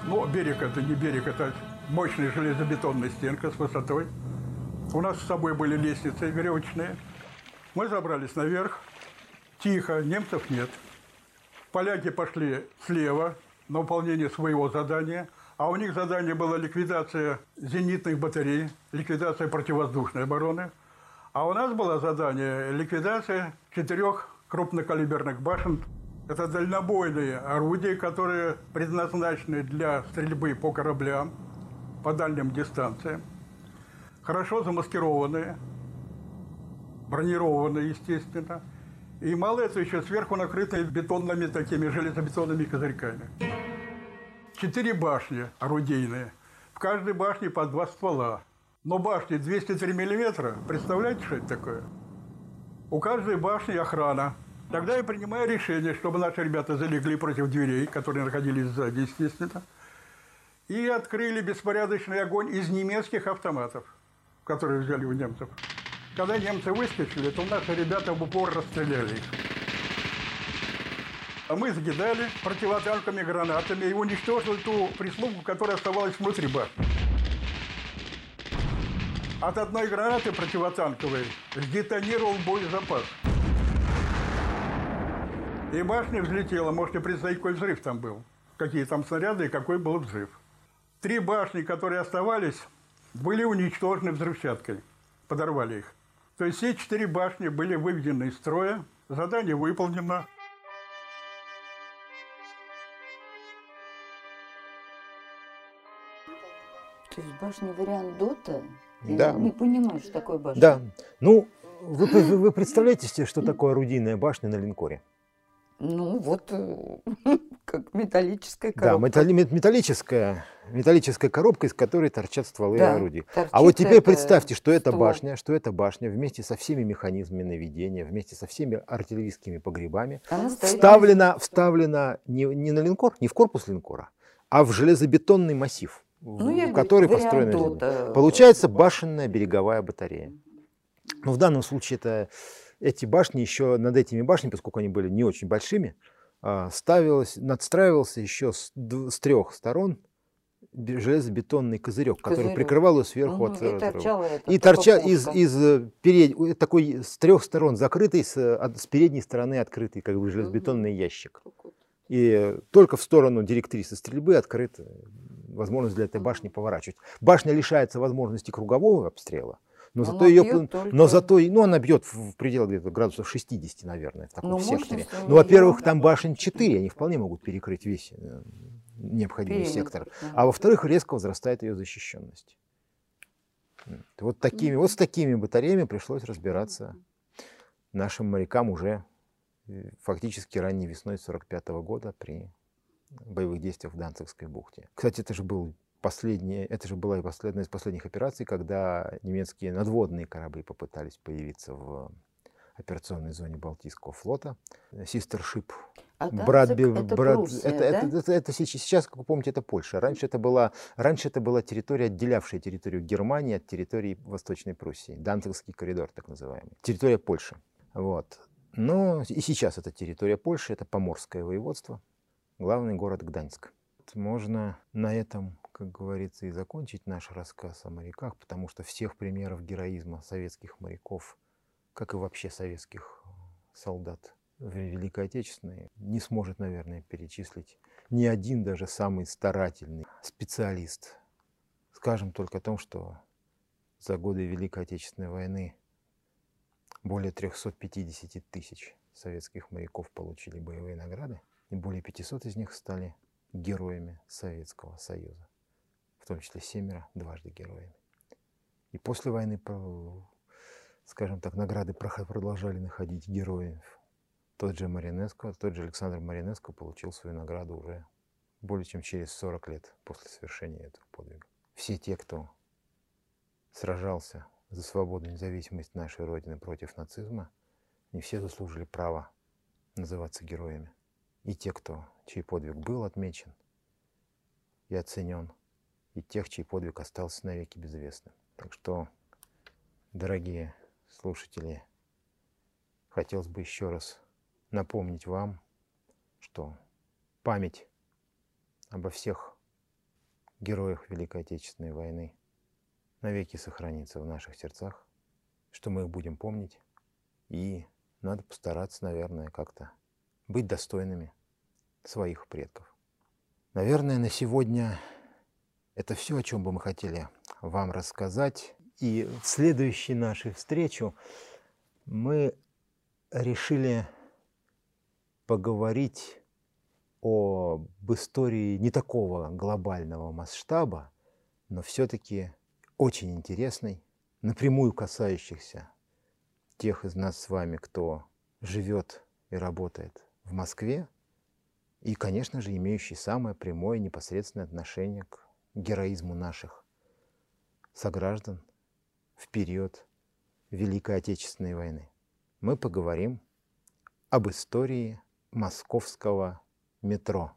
Ну, берег это не берег, это мощная железобетонная стенка с высотой. У нас с собой были лестницы веревочные. Мы забрались наверх. Тихо, немцев нет. Поляки пошли слева на выполнение своего задания, а у них задание было ликвидация зенитных батарей, ликвидация противовоздушной обороны – а у нас было задание ликвидация четырех крупнокалиберных башен. Это дальнобойные орудия, которые предназначены для стрельбы по кораблям по дальним дистанциям. Хорошо замаскированные, бронированные, естественно. И мало этого, еще сверху накрытые бетонными такими железобетонными козырьками. Четыре башни орудийные. В каждой башне по два ствола. Но башни 203 миллиметра, представляете, что это такое? У каждой башни охрана. Тогда я принимаю решение, чтобы наши ребята залегли против дверей, которые находились сзади, естественно, и открыли беспорядочный огонь из немецких автоматов, которые взяли у немцев. Когда немцы выскочили, то наши ребята в упор расстреляли их. А мы закидали противотанковыми гранатами и уничтожили ту прислугу, которая оставалась внутри башни. От одной гранаты противотанковой сдетонировал боезапас. И башня взлетела. Можете представить, какой взрыв там был. Какие там снаряды и какой был взрыв. Три башни, которые оставались, были уничтожены взрывчаткой. Подорвали их. То есть все четыре башни были выведены из строя. Задание выполнено. То есть башня вариант Дота да. не понимаю, что такое башня. Да. Ну, вы, вы представляете себе, что такое орудийная башня на линкоре? Ну, вот э, как металлическая коробка. Да, металли, металлическая, металлическая коробка, из которой торчат стволы да, орудий. А вот теперь представьте, что это башня, что эта башня вместе со всеми механизмами наведения, вместе со всеми артиллерийскими погребами вставлена, вставлена не, не на линкор, не в корпус линкора, а в железобетонный массив ну, в которой построена да. Получается башенная береговая батарея. Но в данном случае это эти башни еще над этими башнями, поскольку они были не очень большими, а, ставилось, надстраивался еще с, с трех сторон железобетонный козырек, козырек. который прикрывал ее сверху угу, от и торчал, и торчал из, из э, перед, э, такой с трех сторон закрытый, с, с передней стороны открытый, как бы железобетонный угу. ящик. И только в сторону директрисы стрельбы открыт возможность для этой башни поворачивать. Башня лишается возможности кругового обстрела, но, зато ее, только... но зато, ну, она бьет в пределах где-то градусов 60, наверное, в таком ну, секторе. Ну, во-первых, там башен 4, они вполне могут перекрыть весь э, необходимый Период, сектор. Да. А во-вторых, резко возрастает ее защищенность. Вот, такими, вот с такими батареями пришлось разбираться нашим морякам уже э, фактически ранней весной 1945 года при боевых действиях в Данцевской бухте. Кстати, это же был последний, это же была и одна из последних операций, когда немецкие надводные корабли попытались появиться в операционной зоне Балтийского флота. Систершип. А Братби, это, брат, Пруссия, это, да? это, это, это сейчас, сейчас, как вы помните, это Польша. Раньше это была, раньше это была территория, отделявшая территорию Германии от территории Восточной Пруссии. Данцевский коридор, так называемый. Территория Польши. Вот. Но и сейчас это территория Польши, это Поморское воеводство главный город Гданьск. Можно на этом, как говорится, и закончить наш рассказ о моряках, потому что всех примеров героизма советских моряков, как и вообще советских солдат в Великой Отечественной, не сможет, наверное, перечислить ни один даже самый старательный специалист. Скажем только о том, что за годы Великой Отечественной войны более 350 тысяч советских моряков получили боевые награды и более 500 из них стали героями Советского Союза, в том числе семеро дважды героями. И после войны скажем так, награды продолжали находить героев. Тот же Маринеско, тот же Александр Маринеско получил свою награду уже более чем через 40 лет после совершения этого подвига. Все те, кто сражался за свободу и независимость нашей Родины против нацизма, не все заслужили права называться героями. И те, кто, чей подвиг был отмечен и оценен, и тех, чей подвиг остался навеки безвестным. Так что, дорогие слушатели, хотелось бы еще раз напомнить вам, что память обо всех героях Великой Отечественной войны навеки сохранится в наших сердцах, что мы их будем помнить, и надо постараться, наверное, как-то быть достойными своих предков. Наверное, на сегодня это все, о чем бы мы хотели вам рассказать. И в следующей нашей встречу мы решили поговорить об истории не такого глобального масштаба, но все-таки очень интересной, напрямую касающихся тех из нас с вами, кто живет и работает в Москве, и, конечно же, имеющий самое прямое непосредственное отношение к героизму наших сограждан в период Великой Отечественной войны. Мы поговорим об истории московского метро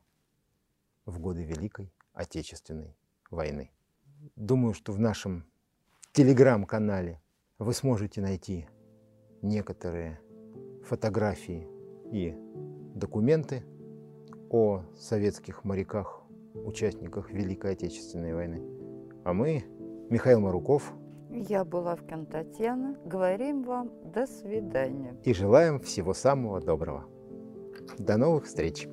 в годы Великой Отечественной войны. Думаю, что в нашем телеграм-канале вы сможете найти некоторые фотографии и документы о советских моряках, участниках Великой Отечественной войны. А мы, Михаил Маруков, я была в Татьяна, говорим вам до свидания. И желаем всего самого доброго. До новых встреч!